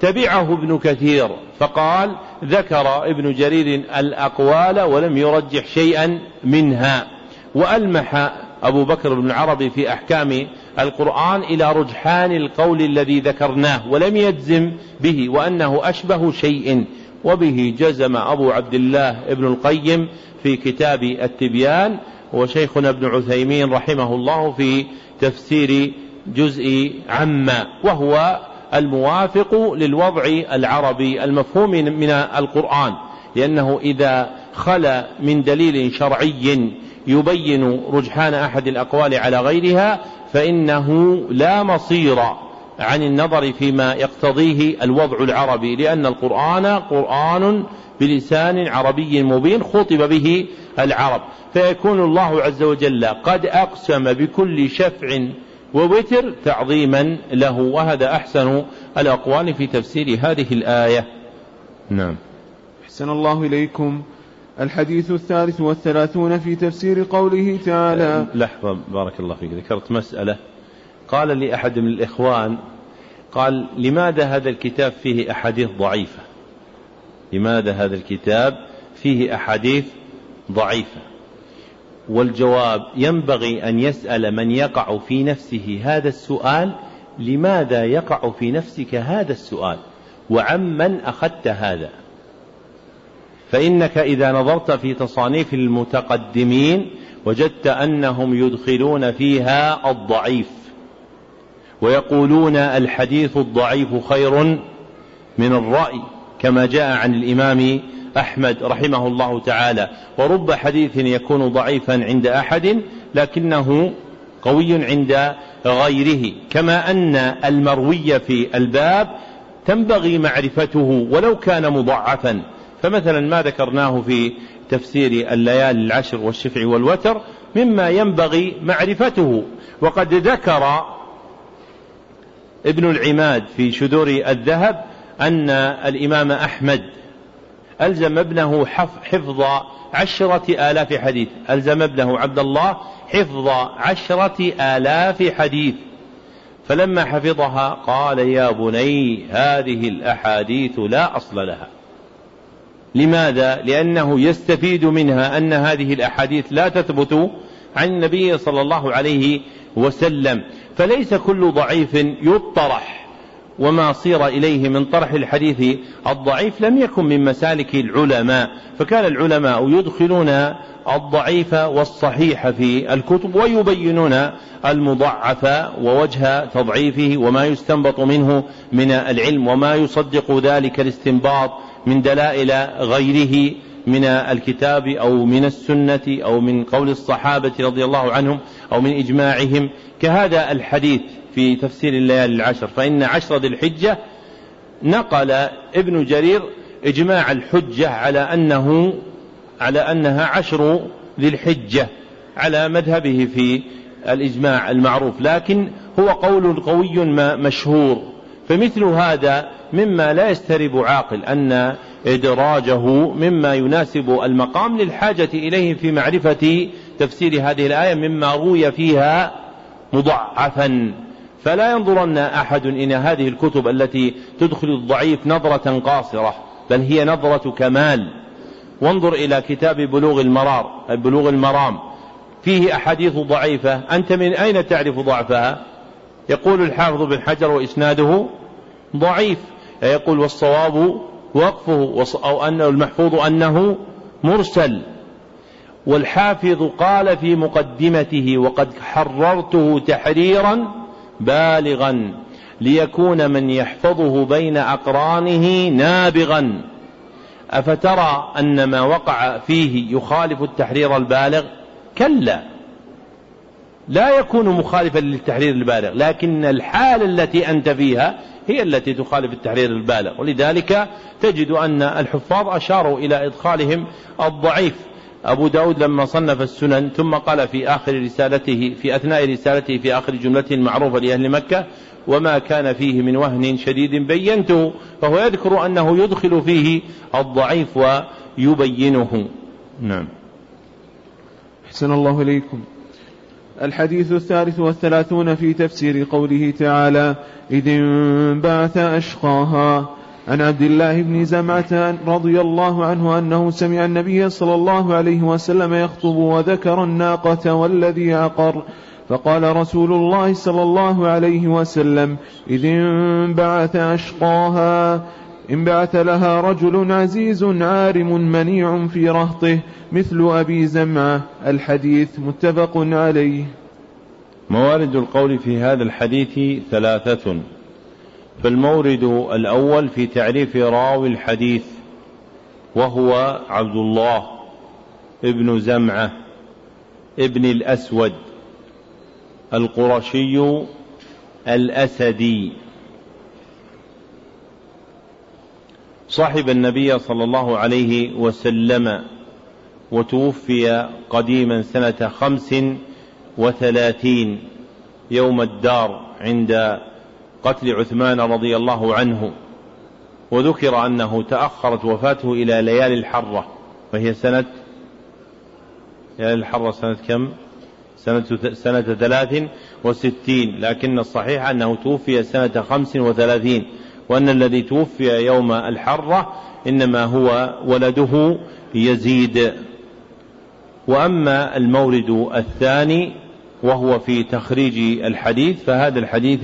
تبعه ابن كثير فقال ذكر ابن جرير الأقوال ولم يرجح شيئا منها. وألمح أبو بكر بن العربي في أحكام القرآن إلى رجحان القول الذي ذكرناه ولم يجزم به وأنه أشبه شيء. وبه جزم أبو عبد الله ابن القيم في كتاب التبيان وشيخنا ابن عثيمين رحمه الله في تفسير جزء عما وهو الموافق للوضع العربي المفهوم من القرآن لأنه إذا خلا من دليل شرعي يبين رجحان أحد الأقوال على غيرها فإنه لا مصير. عن النظر فيما يقتضيه الوضع العربي لأن القرآن قرآن بلسان عربي مبين خطب به العرب. فيكون الله عز وجل قد أقسم بكل شفع ووتر تعظيما له. وهذا أحسن الأقوال في تفسير هذه الآية. نعم. أحسن الله إليكم. الحديث الثالث والثلاثون في تفسير قوله تعالى. لحظة بارك الله فيك. ذكرت مسألة قال لي أحد من الإخوان قال لماذا هذا الكتاب فيه أحاديث ضعيفة؟ لماذا هذا الكتاب فيه أحاديث ضعيفة؟ والجواب ينبغي أن يسأل من يقع في نفسه هذا السؤال لماذا يقع في نفسك هذا السؤال؟ وعمن أخذت هذا؟ فإنك إذا نظرت في تصانيف المتقدمين وجدت أنهم يدخلون فيها الضعيف. ويقولون الحديث الضعيف خير من الرأي كما جاء عن الإمام أحمد رحمه الله تعالى. ورب حديث يكون ضعيفا عند أحد لكنه قوي عند غيره. كما أن المروي في الباب تنبغي معرفته ولو كان مضعفا. فمثلا ما ذكرناه في تفسير الليالي العشر والشفع والوتر مما ينبغي معرفته. وقد ذكر ابن العماد في شذور الذهب أن الإمام أحمد ألزم ابنه حفظ عشرة آلاف حديث. ألزم ابنه عبد الله حفظ عشرة آلاف حديث. فلما حفظها قال يا بني هذه الأحاديث لا أصل لها. لماذا؟ لأنه يستفيد منها أن هذه الأحاديث لا تثبت عن النبي صلى الله عليه وسلم. فليس كل ضعيف يطرح وما صير إليه من طرح الحديث. الضعيف لم يكن من مسالك العلماء فكان العلماء يدخلون الضعيف والصحيح في الكتب ويبينون المضعف ووجه تضعيفه وما يستنبط منه من العلم وما يصدق ذلك الاستنباط من دلائل غيره. من الكتاب أو من السنة أو من قول الصحابة رضي الله عنهم أو من إجماعهم كهذا الحديث في تفسير الليالي العشر. فإن عشر ذي الحجة نقل ابن جرير إجماع الحجة على أنه على أنها عشر ذي الحجة على مذهبه في الإجماع المعروف لكن هو قول قوي مشهور. فمثل هذا مما لا يسترب عاقل أن إدراجه مما يناسب المقام للحاجة إليه في معرفة تفسير هذه الآية مما روي فيها مضعفا فلا ينظرن أحد إلى هذه الكتب التي تدخل الضعيف نظرة قاصرة بل هي نظرة كمال. وانظر إلى كتاب بلوغ المرار بلوغ المرام. فيه أحاديث ضعيفة. أنت من أين تعرف ضعفها؟ يقول الحافظ بن حجر وإسناده ضعيف. يقول والصواب وقفه أو أنه المحفوظ أنه مرسل. والحافظ قال في مقدمته وقد حررته تحريرا بالغا ليكون من يحفظه بين أقرانه نابغا. أفترى أن ما وقع فيه يخالف التحرير البالغ؟ كلا. لا يكون مخالفا للتحرير البالغ لكن الحالة التي أنت فيها هي التي تخالف التحرير البالغ. ولذلك تجد أن الحفاظ أشاروا إلى إدخالهم الضعيف. أبو داود لما صنف السنن ثم قال في آخر رسالته في أثناء رسالته في آخر جملته المعروفة لأهل مكة وما كان فيه من وهن شديد بينته فهو يذكر أنه يدخل فيه الضعيف ويبينه. نعم. أحسن الله إليكم. الحديث الثالث والثلاثون في تفسير قوله تعالى إذ انبعث أشقاها. عن عبد الله بن زمعة رضي الله عنه أنه سمع النبي صلى الله عليه وسلم يخطب وذكر الناقة والذي عقر فقال رسول الله صلى الله عليه وسلم إذ انبعث أشقاها. انبعث لها رجل عزيز عارم منيع في رهطه مثل أبي زمعة الحديث متفق عليه. موارد القول في هذا الحديث ثلاثة. فالمورد الأول في تعريف راوي الحديث وهو عبد الله ابن زمعة ابن الأسود القرشي الأسدي. صاحب النبي صلى الله عليه وسلم وتوفي قديما سنة خمس وثلاثين يوم الدار عند قتل عثمان رضي الله عنه وذكر أنه تأخرت وفاته إلى ليالي الحرة وهي سنة ليالي الحرة سنة كم؟ سنة سنة ثلاث وستين لكن الصحيح أنه توفي سنة خمس وثلاثين وأن الذي توفي يوم الحرة إنما هو ولده يزيد. وأما المورد الثاني وهو في تخريج الحديث فهذا الحديث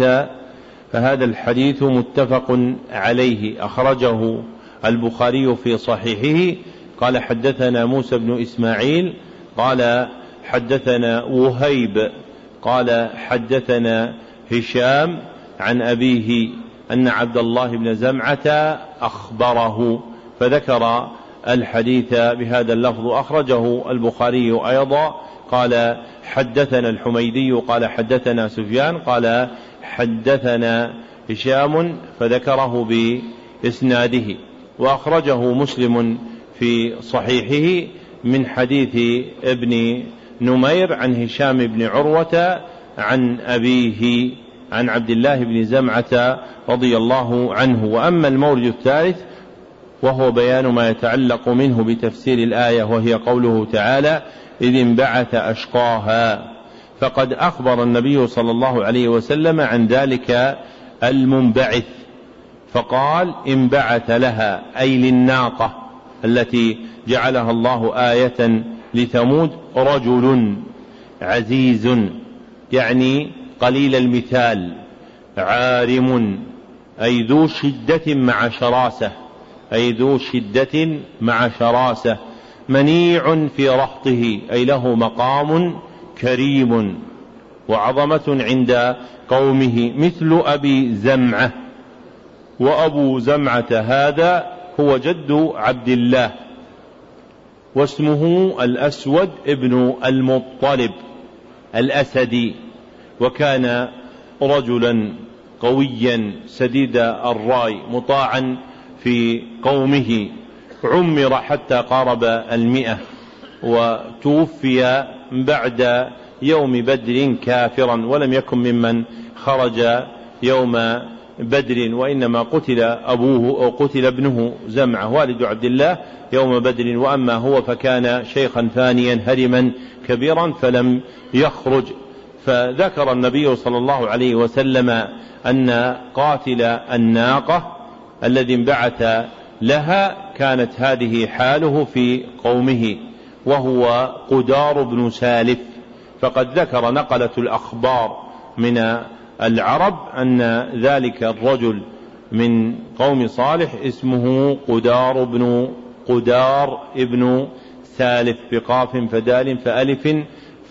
فهذا الحديث متفق عليه. أخرجه البخاري في صحيحه قال حدثنا موسى بن إسماعيل قال حدثنا وهيب قال حدثنا هشام عن أبيه أن عبد الله بن زمعة أخبره فذكر الحديث بهذا اللفظ أخرجه البخاري أيضا قال حدثنا الحميدي قال حدثنا سفيان قال حدثنا هشام فذكره بإسناده وأخرجه مسلم في صحيحه من حديث ابن نمير عن هشام بن عروة عن أبيه. عن عبد الله بن زمعة رضي الله عنه. وأما المورد الثالث وهو بيان ما يتعلق منه بتفسير الآية وهي قوله تعالى إذ انبعث أشقاها فقد أخبر النبي صلى الله عليه وسلم عن ذلك المنبعث فقال انبعث لها أي للناقة التي جعلها الله آية لثمود رجل عزيز يعني قليل المثال عارم أي ذو شدة مع شراسة أي ذو شدة مع شراسة منيع في رهطه أي له مقام كريم وعظمة عند قومه مثل أبي زمعة وأبو زمعة هذا هو جد عبد الله واسمه الأسود ابن المطلب الأسدي. وكان رجلا قويا سديد الرأي مطاعا في قومه عمر حتى قارب المئة وتوفي بعد يوم بدر كافرا ولم يكن ممن خرج يوم بدر وإنما قتل أبوه أو قتل ابنه زمعة والد عبد الله يوم بدر. وأما هو فكان شيخا فانيا هرما كبيرا فلم يخرج. فذكر النبي صلى الله عليه وسلم أن قاتل الناقة الذي انبعث لها كانت هذه حاله في قومه وهو قدار بن سالف. فقد ذكر نقلة الأخبار من العرب أن ذلك الرجل من قوم صالح اسمه قدار بن قدار ابن سالف بقاف فدال فألف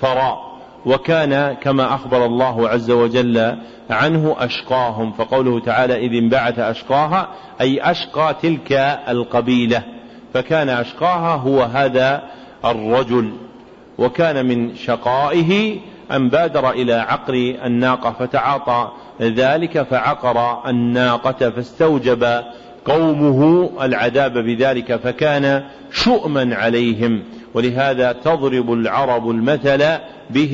فراء. وكان كما أخبر الله عز وجل عنه أشقاهم فقوله تعالى إذ انبعث أشقاها أي أشقى تلك القبيلة. فكان أشقاها هو هذا الرجل. وكان من شقائه أن بادر إلى عقر الناقة فتعاطى ذلك فعقر الناقة فاستوجب قومه العذاب بذلك فكان شؤما عليهم. ولهذا تضرب العرب المثل به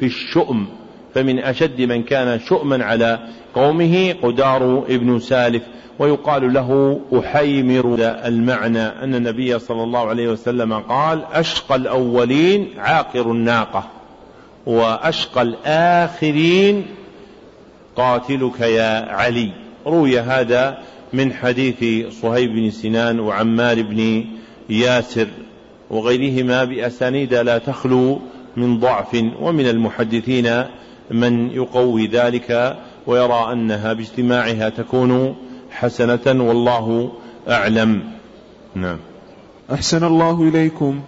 في الشؤم فمن أشد من كان شؤما على قومه قدار ابن سالف ويقال له أحيمر. المعنى أن النبي صلى الله عليه وسلم قال أشقى الأولين عاقر الناقة وأشقى الآخرين قاتلك يا علي. روي هذا من حديث صهيب بن سنان وعمار بن ياسر. وغيرهما بأسانيد لا تخلو من ضعف ومن المحدثين من يقوي ذلك ويرى أنها باجتماعها تكون حسنة والله أعلم. نعم. أحسن الله إليكم.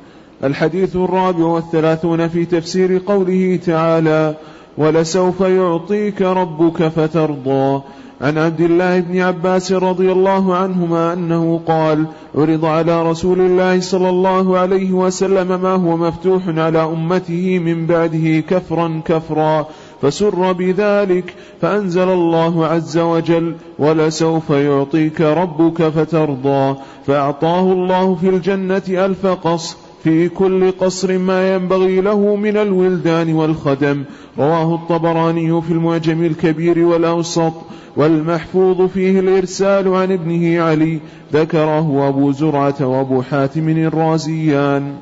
الحديث الرابع والثلاثون في تفسير قوله تعالى ولسوف يعطيك ربك فترضى. عن عبد الله بن عباس رضي الله عنهما أنه قال عرض على رسول الله صلى الله عليه وسلم ما هو مفتوح على أمته من بعده كفرا كفرا فسر بذلك فأنزل الله عز وجل ولسوف يعطيك ربك فترضى. فأعطاه الله في الجنة ألف قصر في كل قصر ما ينبغي له من الولدان والخدم. رواه الطبراني في المعجم الكبير والأوسط والمحفوظ فيه الإرسال عن ابنه علي. ذكره أبو زرعة وأبو حاتم الرازيان.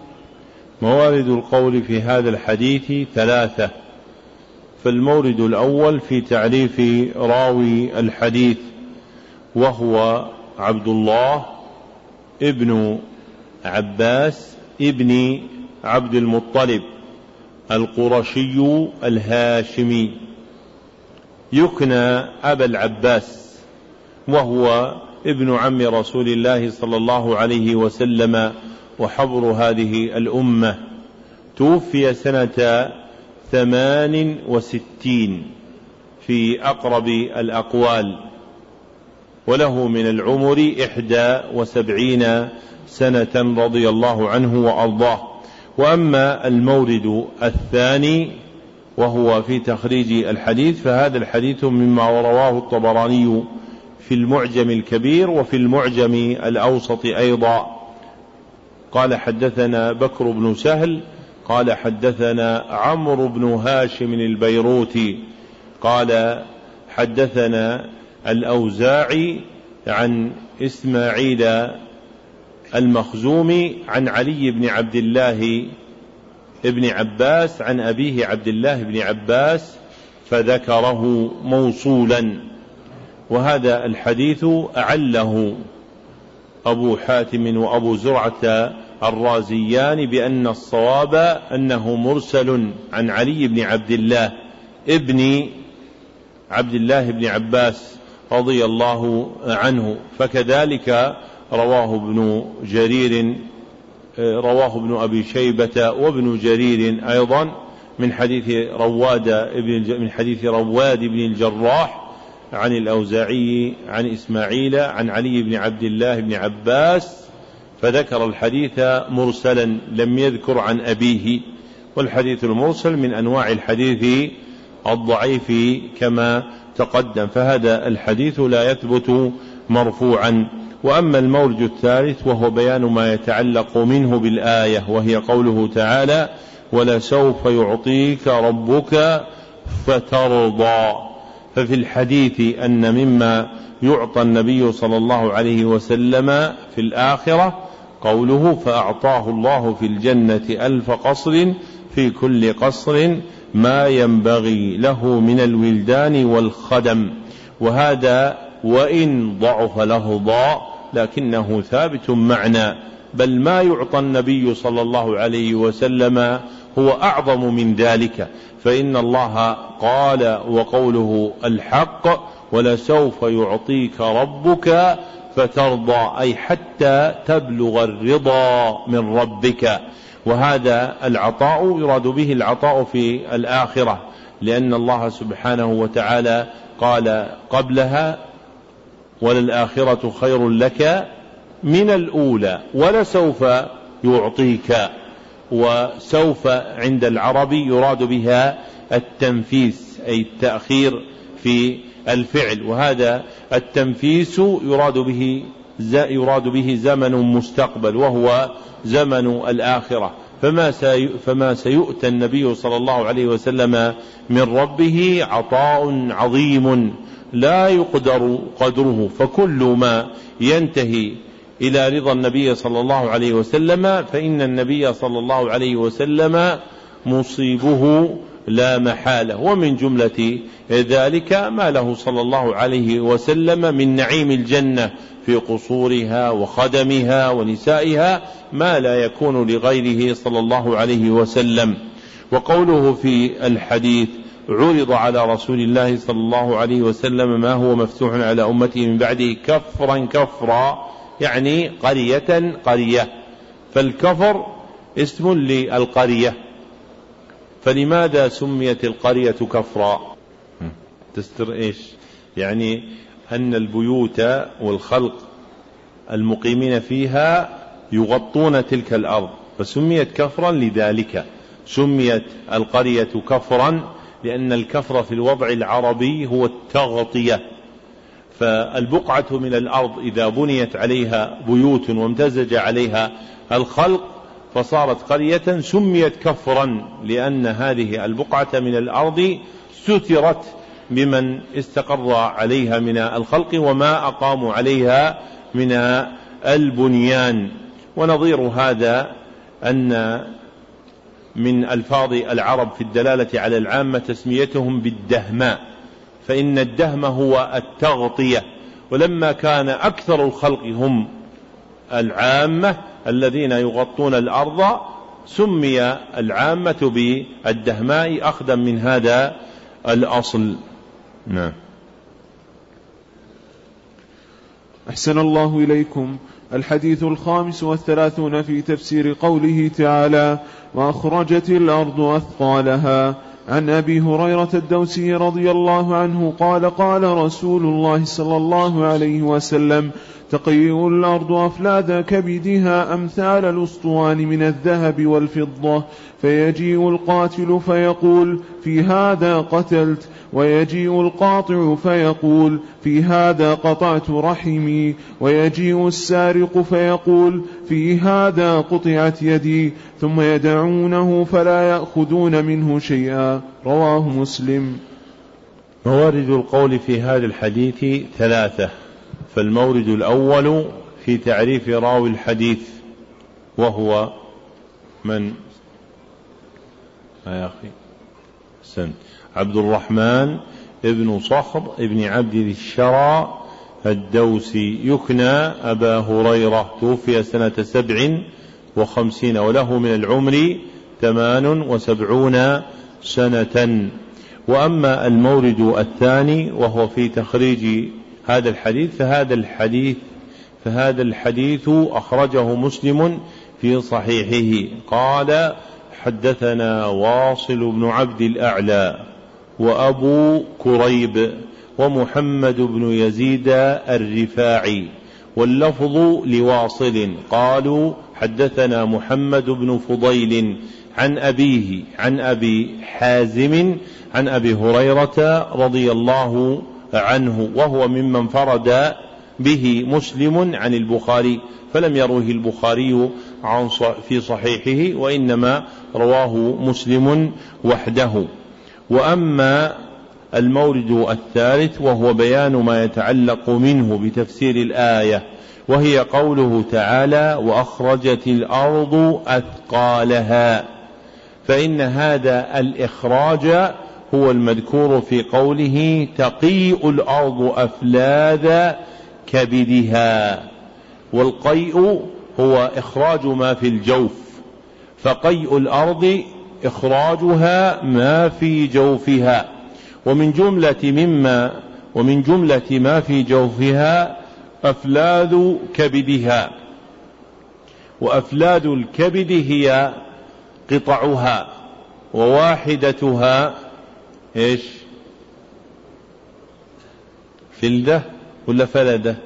موارد القول في هذا الحديث ثلاثة. فالمورد الأول في تعريف راوي الحديث وهو عبد الله ابن عباس ابن عبد المطلب القرشي الهاشمي. يكنى أبا العباس وهو ابن عم رسول الله صلى الله عليه وسلم وحبر هذه الأمة. توفي سنة ثمان وستين في أقرب الأقوال. وله من العمر إحدى وسبعين سنة رضي الله عنه وأرضاه. وأما المورد الثاني وهو في تخريج الحديث فهذا الحديث مما رواه الطبراني في المعجم الكبير وفي المعجم الأوسط أيضا. قال حدثنا بكر بن سهل قال حدثنا عمرو بن هاشم البيروتي قال حدثنا الأوزاعي عن إسماعيل المخزومي عن علي بن عبد الله ابن عباس عن أبيه عبد الله بن عباس فذكره موصولا. وهذا الحديث أعله أبو حاتم وأبو زرعة الرازيان بأن الصواب أنه مرسل عن علي بن عبد الله ابن عبد الله بن عباس رضي الله عنه. فكذلك رواه ابن جرير رواه ابن أبي شيبة وابن جرير أيضا من حديث رواد ابن من حديث رواد بن الجراح عن الأوزاعي عن إسماعيل عن علي بن عبد الله بن عباس فذكر الحديث مرسلا لم يذكر عن أبيه. والحديث المرسل من أنواع الحديث الضعيف كما تقدم فهذا الحديث لا يثبت مرفوعا. وأما المورد الثالث وهو بيان ما يتعلق منه بالآية وهي قوله تعالى ولسوف يعطيك ربك فترضى ففي الحديث أن مما يعطى النبي صلى الله عليه وسلم في الآخرة قوله فأعطاه الله في الجنة ألف قصر في كل قصر ما ينبغي له من الولدان والخدم. وهذا وإن ضعف لفظا لكنه ثابت معنى. بل ما يعطى النبي صلى الله عليه وسلم هو أعظم من ذلك. فإن الله قال وقوله الحق ولسوف يعطيك ربك فترضى أي حتى تبلغ الرضا من ربك. وهذا العطاء يراد به العطاء في الآخرة لأن الله سبحانه وتعالى قال قبلها وللآخرة خير لك من الأولى ولسوف يعطيك. وسوف عند العرب يراد بها التنفيس أي التأخير في الفعل وهذا التنفيس يراد به يراد به زمن مستقبل وهو زمن الآخرة. فما فما سيؤتى النبي صلى الله عليه وسلم من ربه عطاء عظيم لا يقدر قدره فكل ما ينتهي إلى رضا النبي صلى الله عليه وسلم فإن النبي صلى الله عليه وسلم مصيبه لا محالة. ومن جملة ذلك ما له صلى الله عليه وسلم من نعيم الجنة في قصورها وخدمها ونسائها ما لا يكون لغيره صلى الله عليه وسلم. وقوله في الحديث عرض على رسول الله صلى الله عليه وسلم ما هو مفتوح على أمته من بعده كفرا كفرا يعني قرية قرية. فالكفر اسم للقرية. فلماذا سميت القرية كفرا؟ تستر إيش؟ يعني أن البيوت والخلق المقيمين فيها يغطون تلك الأرض فسميت كفرا لذلك. سميت القرية كفرا لأن الكفر في الوضع العربي هو التغطية. فالبقعة من الأرض إذا بنيت عليها بيوت وامتزج عليها الخلق فصارت قرية سميت كفرا لأن هذه البقعة من الأرض سترت بمن استقر عليها من الخلق وما أقاموا عليها من البنيان. ونظير هذا أن من ألفاظ العرب في الدلالة على العامة تسميتهم بالدهماء فإن الدهم هو التغطية. ولما كان أكثر الخلق هم العامة الذين يغطون الأرض سمي العامة بالدهماء أخذا من هذا الأصل. نعم. أحسن الله إليكم. الحديث الخامس والثلاثون في تفسير قوله تعالى وأخرجت الأرض أثقالها. عن أبي هريرة الدوسي رضي الله عنه قال قال رسول الله صلى الله عليه وسلم تقيء الأرض أفلاذ كبدها أمثال الأسطوان من الذهب والفضة. فيجيء القاتل فيقول في هذا قتلت ويجيء القاطع فيقول في هذا قطعت رحمي ويجيء السارق فيقول في هذا قطعت يدي ثم يدعونه فلا يأخذون منه شيئا. رواه مسلم. موارد القول في هذا الحديث ثلاثة فالمورد الأول في تعريف راوي الحديث وهو من؟ يا أخي؟ سنت عبد الرحمن ابن صخر ابن عبد ذي الشرى الدوسي يكنى أبا هريرة توفي سنة سبع وخمسين وله من العمر ثمان وسبعون سنة. وأما المورد الثاني وهو في تخريج هذا الحديث فهذا الحديث فهذا الحديث أخرجه مسلم في صحيحه. قال حدثنا واصل بن عبد الأعلى وأبو كريب ومحمد بن يزيد الرفاعي واللفظ لواصل قالوا حدثنا محمد بن فضيل عن أبيه عن أبي حازم عن أبي هريرة رضي الله عنه وهو ممن فرد به مسلم عن البخاري فلم يروه البخاري عن في صحيحه وإنما رواه مسلم وحده. وأما المورد الثالث وهو بيان ما يتعلق منه بتفسير الآية وهي قوله تعالى وأخرجت الأرض أثقالها. فإن هذا الإخراج هو المذكور في قوله تقيء الأرض أفلاذ كبدها. والقيء هو إخراج ما في الجوف. فقيء الأرض إخراجها ما في جوفها. ومن جملة مما ومن جملة ما في جوفها أفلاذ كبدها. وأفلاذ الكبد هي قطعها وواحدتها إيش؟ فلدة ولا فلدة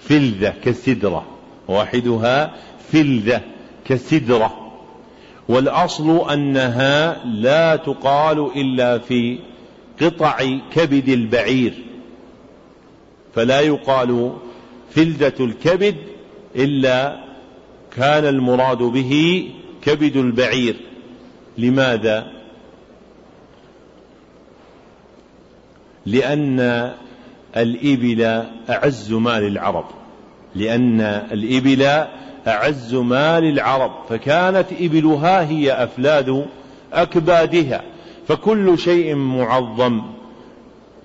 فلذة كسدرة واحدها فلذة. كسدرة والأصل أنها لا تقال إلا في قطع كبد البعير. فلا يقال فلذة الكبد إلا كان المراد به كبد البعير. لماذا؟ لأن الإبل أعز مال العرب. لأن الإبل أعز مال العرب فكانت إبلها هي أفلاد أكبادها فكل شيء معظم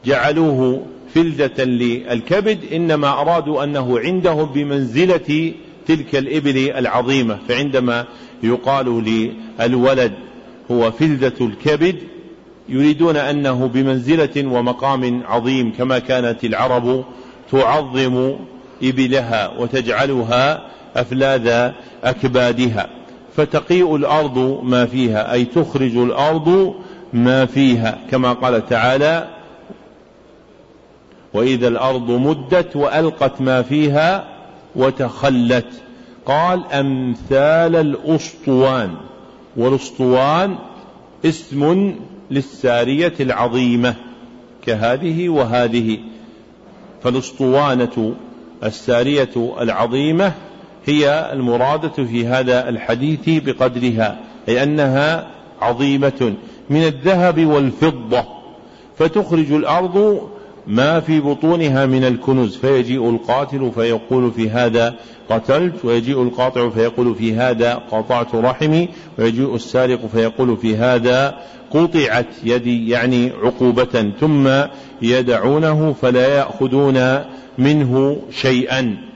جعلوه فلدة للكبد إنما أرادوا أنه عندهم بمنزلة تلك الإبل العظيمة فعندما يقال للولد هو فلدة الكبد يريدون أنه بمنزلة ومقام عظيم كما كانت العرب تعظم إبلها وتجعلها أفلاذ أكبادها فتقيء الأرض ما فيها أي تخرج الأرض ما فيها كما قال تعالى وإذا الأرض مدت وألقت ما فيها وتخلت. قال أمثال الأسطوان. والأسطوان اسم للسارية العظيمة كهذه وهذه. فالأسطوانة السارية العظيمة هي المرادة في هذا الحديث بقدرها أي أنها عظيمة من الذهب والفضة فتخرج الأرض ما في بطونها من الكنوز فيجيء القاتل فيقول في هذا قتلت ويجيء القاطع فيقول في هذا قطعت رحمي ويجيء السارق فيقول في هذا قطعت يدي يعني عقوبة ثم يدعونه فلا يأخذون منه شيئا.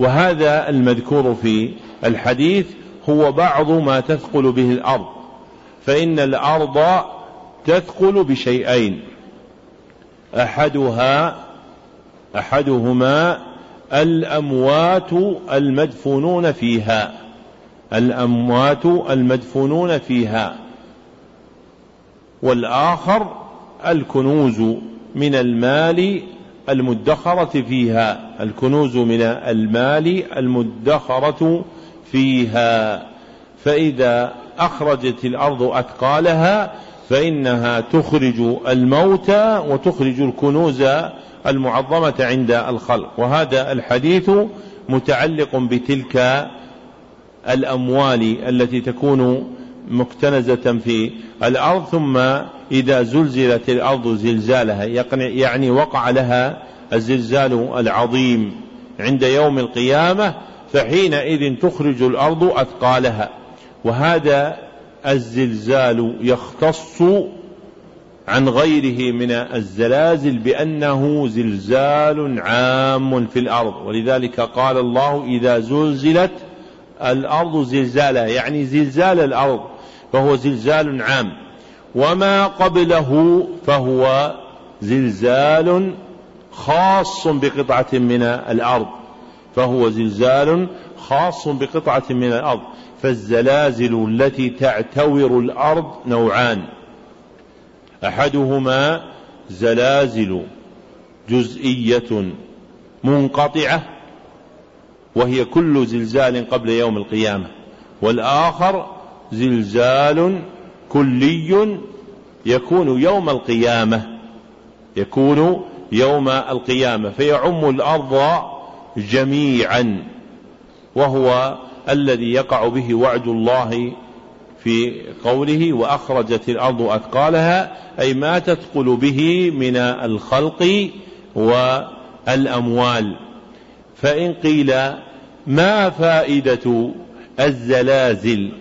وهذا المذكور في الحديث هو بعض ما تثقل به الأرض فإن الأرض تثقل بشيئين أحدها أحدهما الأموات المدفونون فيها الأموات المدفونون فيها والآخر الكنوز من المال المدخرة فيها الكنوز من المال المدخرة فيها. فإذا أخرجت الأرض أثقالها فإنها تخرج الموتى وتخرج الكنوز المعظمة عند الخلق. وهذا الحديث متعلق بتلك الأموال التي تكون مكتنزة في الأرض ثم إذا زلزلت الأرض زلزالها يعني وقع لها الزلزال العظيم عند يوم القيامة فحينئذ تخرج الأرض أثقالها. وهذا الزلزال يختص عن غيره من الزلازل بأنه زلزال عام في الأرض. ولذلك قال الله إذا زلزلت الأرض زلزالها يعني زلزال الأرض. فهو زلزال عام. وما قبله فهو زلزال خاص بقطعة من الأرض. فهو زلزال خاص بقطعة من الأرض. فالزلازل التي تعتور الأرض نوعان. أحدهما زلازل جزئية منقطعة وهي كل زلزال قبل يوم القيامة. والآخر زلزال كلي يكون يوم القيامة. يكون يوم القيامة. فيعم الأرض جميعا. وهو الذي يقع به وعد الله في قوله وأخرجت الأرض أثقالها أي ما تثقل به من الخلق والأموال. فإن قيل ما فائدة الزلازل؟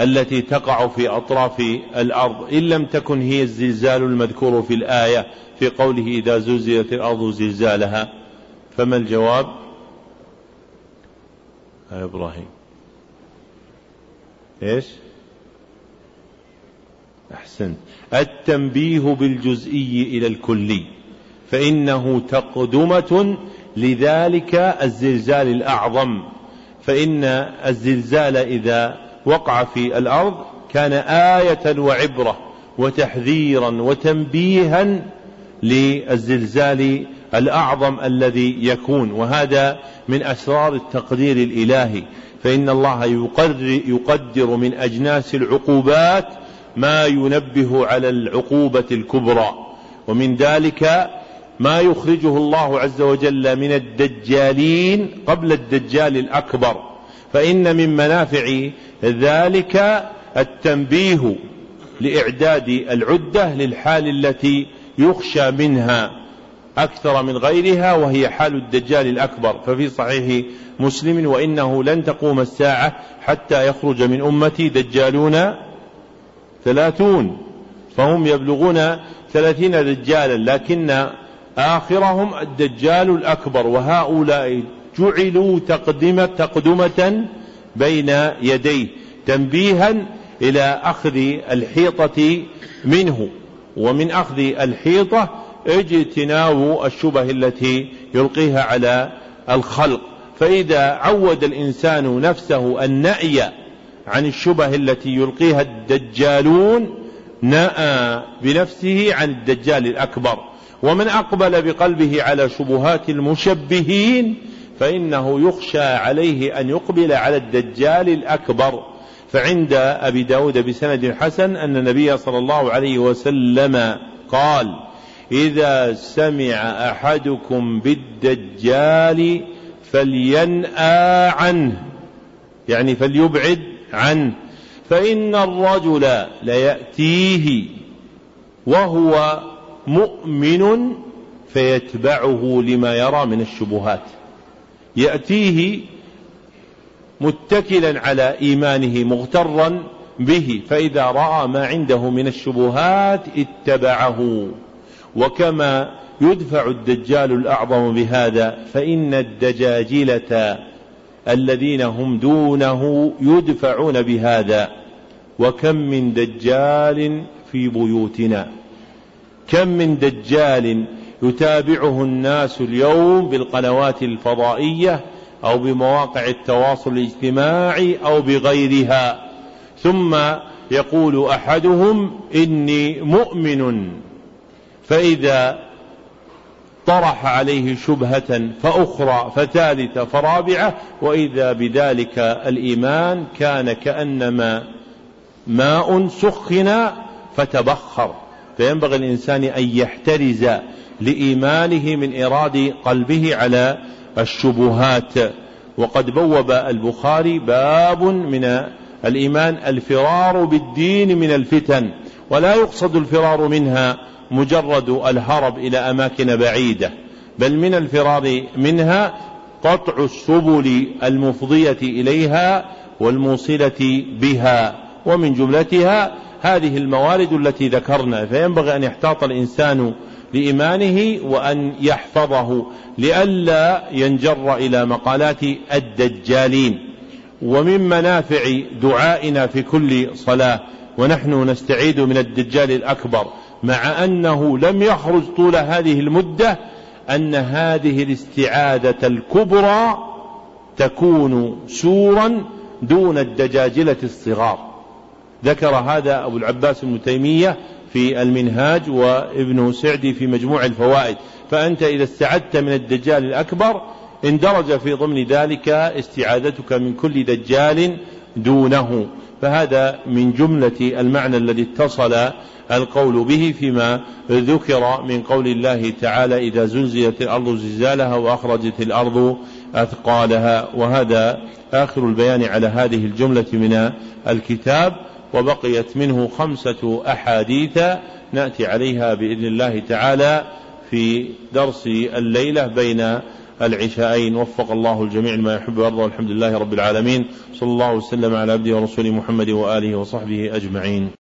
التي تقع في أطراف الأرض. إن لم تكن هي الزلزال المذكور في الآية في قوله إذا زلزلت الأرض زلزالها. فما الجواب؟ يا إبراهيم. إيش؟ أحسنت. التنبيه بالجزئي إلى الكلي. فإنه تقدمة لذلك الزلزال الأعظم. فإن الزلزال إذا وقع في الأرض كان آية وعبرة وتحذيرا وتنبيها للزلزال الأعظم الذي يكون وهذا من أسرار التقدير الإلهي. فإن الله يقدر, يقدر من أجناس العقوبات ما ينبه على العقوبة الكبرى. ومن ذلك ما يخرجه الله عز وجل من الدجالين قبل الدجال الأكبر. فإن من منافع ذلك التنبيه لإعداد العدة للحال التي يخشى منها أكثر من غيرها وهي حال الدجال الأكبر. ففي صحيح مسلم وإنه لن تقوم الساعة حتى يخرج من أمتي دجالون ثلاثون. فهم يبلغون ثلاثين دجالا لكن آخرهم الدجال الأكبر وهؤلاء جعلوا تقدمة تقدمة بين يديه تنبيها إلى أخذ الحيطة منه. ومن أخذ الحيطة اجتناب الشبه التي يلقيها على الخلق. فإذا عود الإنسان نفسه النأي عن الشبه التي يلقيها الدجالون نأى بنفسه عن الدجال الأكبر. ومن أقبل بقلبه على شبهات المشبهين فإنه يخشى عليه أن يقبل على الدجال الأكبر. فعند أبي داود بسند حسن أن النبي صلى الله عليه وسلم قال إذا سمع أحدكم بالدجال فلينأى عنه. يعني فليبعد عنه. فإن الرجل ليأتيه وهو مؤمن فيتبعه لما يرى من الشبهات. يأتيه متكلا على إيمانه مغترا به فإذا رأى ما عنده من الشبهات اتبعه. وكما يدفع الدجال الأعظم بهذا فإن الدجاجلة الذين هم دونه يدفعون بهذا. وكم من دجال في بيوتنا؟ كم من دجال يتابعه الناس اليوم بالقنوات الفضائية أو بمواقع التواصل الاجتماعي أو بغيرها. ثم يقول أحدهم إني مؤمن. فإذا طرح عليه شبهة فأخرى فثالثة فرابعة وإذا بذلك الإيمان كان كأنما ماء سخن فتبخر. فينبغي الإنسان أن يحترز لإيمانه من إراد قلبه على الشبهات. وقد بوب البخاري باب من الإيمان الفرار بالدين من الفتن ولا يقصد الفرار منها مجرد الهرب إلى أماكن بعيدة بل من الفرار منها قطع السبل المفضية إليها والموصلة بها. ومن جملتها هذه الموارد التي ذكرنا فينبغي أن يحتاط الإنسان لإيمانه وأن يحفظه لئلا ينجر إلى مقالات الدجالين. ومن منافع دعائنا في كل صلاة ونحن نستعيد من الدجال الأكبر مع أنه لم يخرج طول هذه المدة أن هذه الاستعادة الكبرى تكون سورا دون الدجاجلة الصغار. ذكر هذا أبو العباس ابن تيمية في المنهاج وابن سعدي في مجموع الفوائد. فأنت إذا استعدت من الدجال الأكبر اندرج في ضمن ذلك استعادتك من كل دجال دونه. فهذا من جملة المعنى الذي اتصل القول به فيما ذكر من قول الله تعالى إذا زلزلت الأرض زلزالها وأخرجت الأرض أثقالها. وهذا آخر البيان على هذه الجملة من الكتاب. وبقيت منه خمسة أحاديث نأتي عليها بإذن الله تعالى في درس الليلة بين العشاءين. وفق الله الجميع ما يحب ويرضى والحمد لله رب العالمين. صلى الله وسلم على عبده ورسوله محمد وآله وصحبه أجمعين.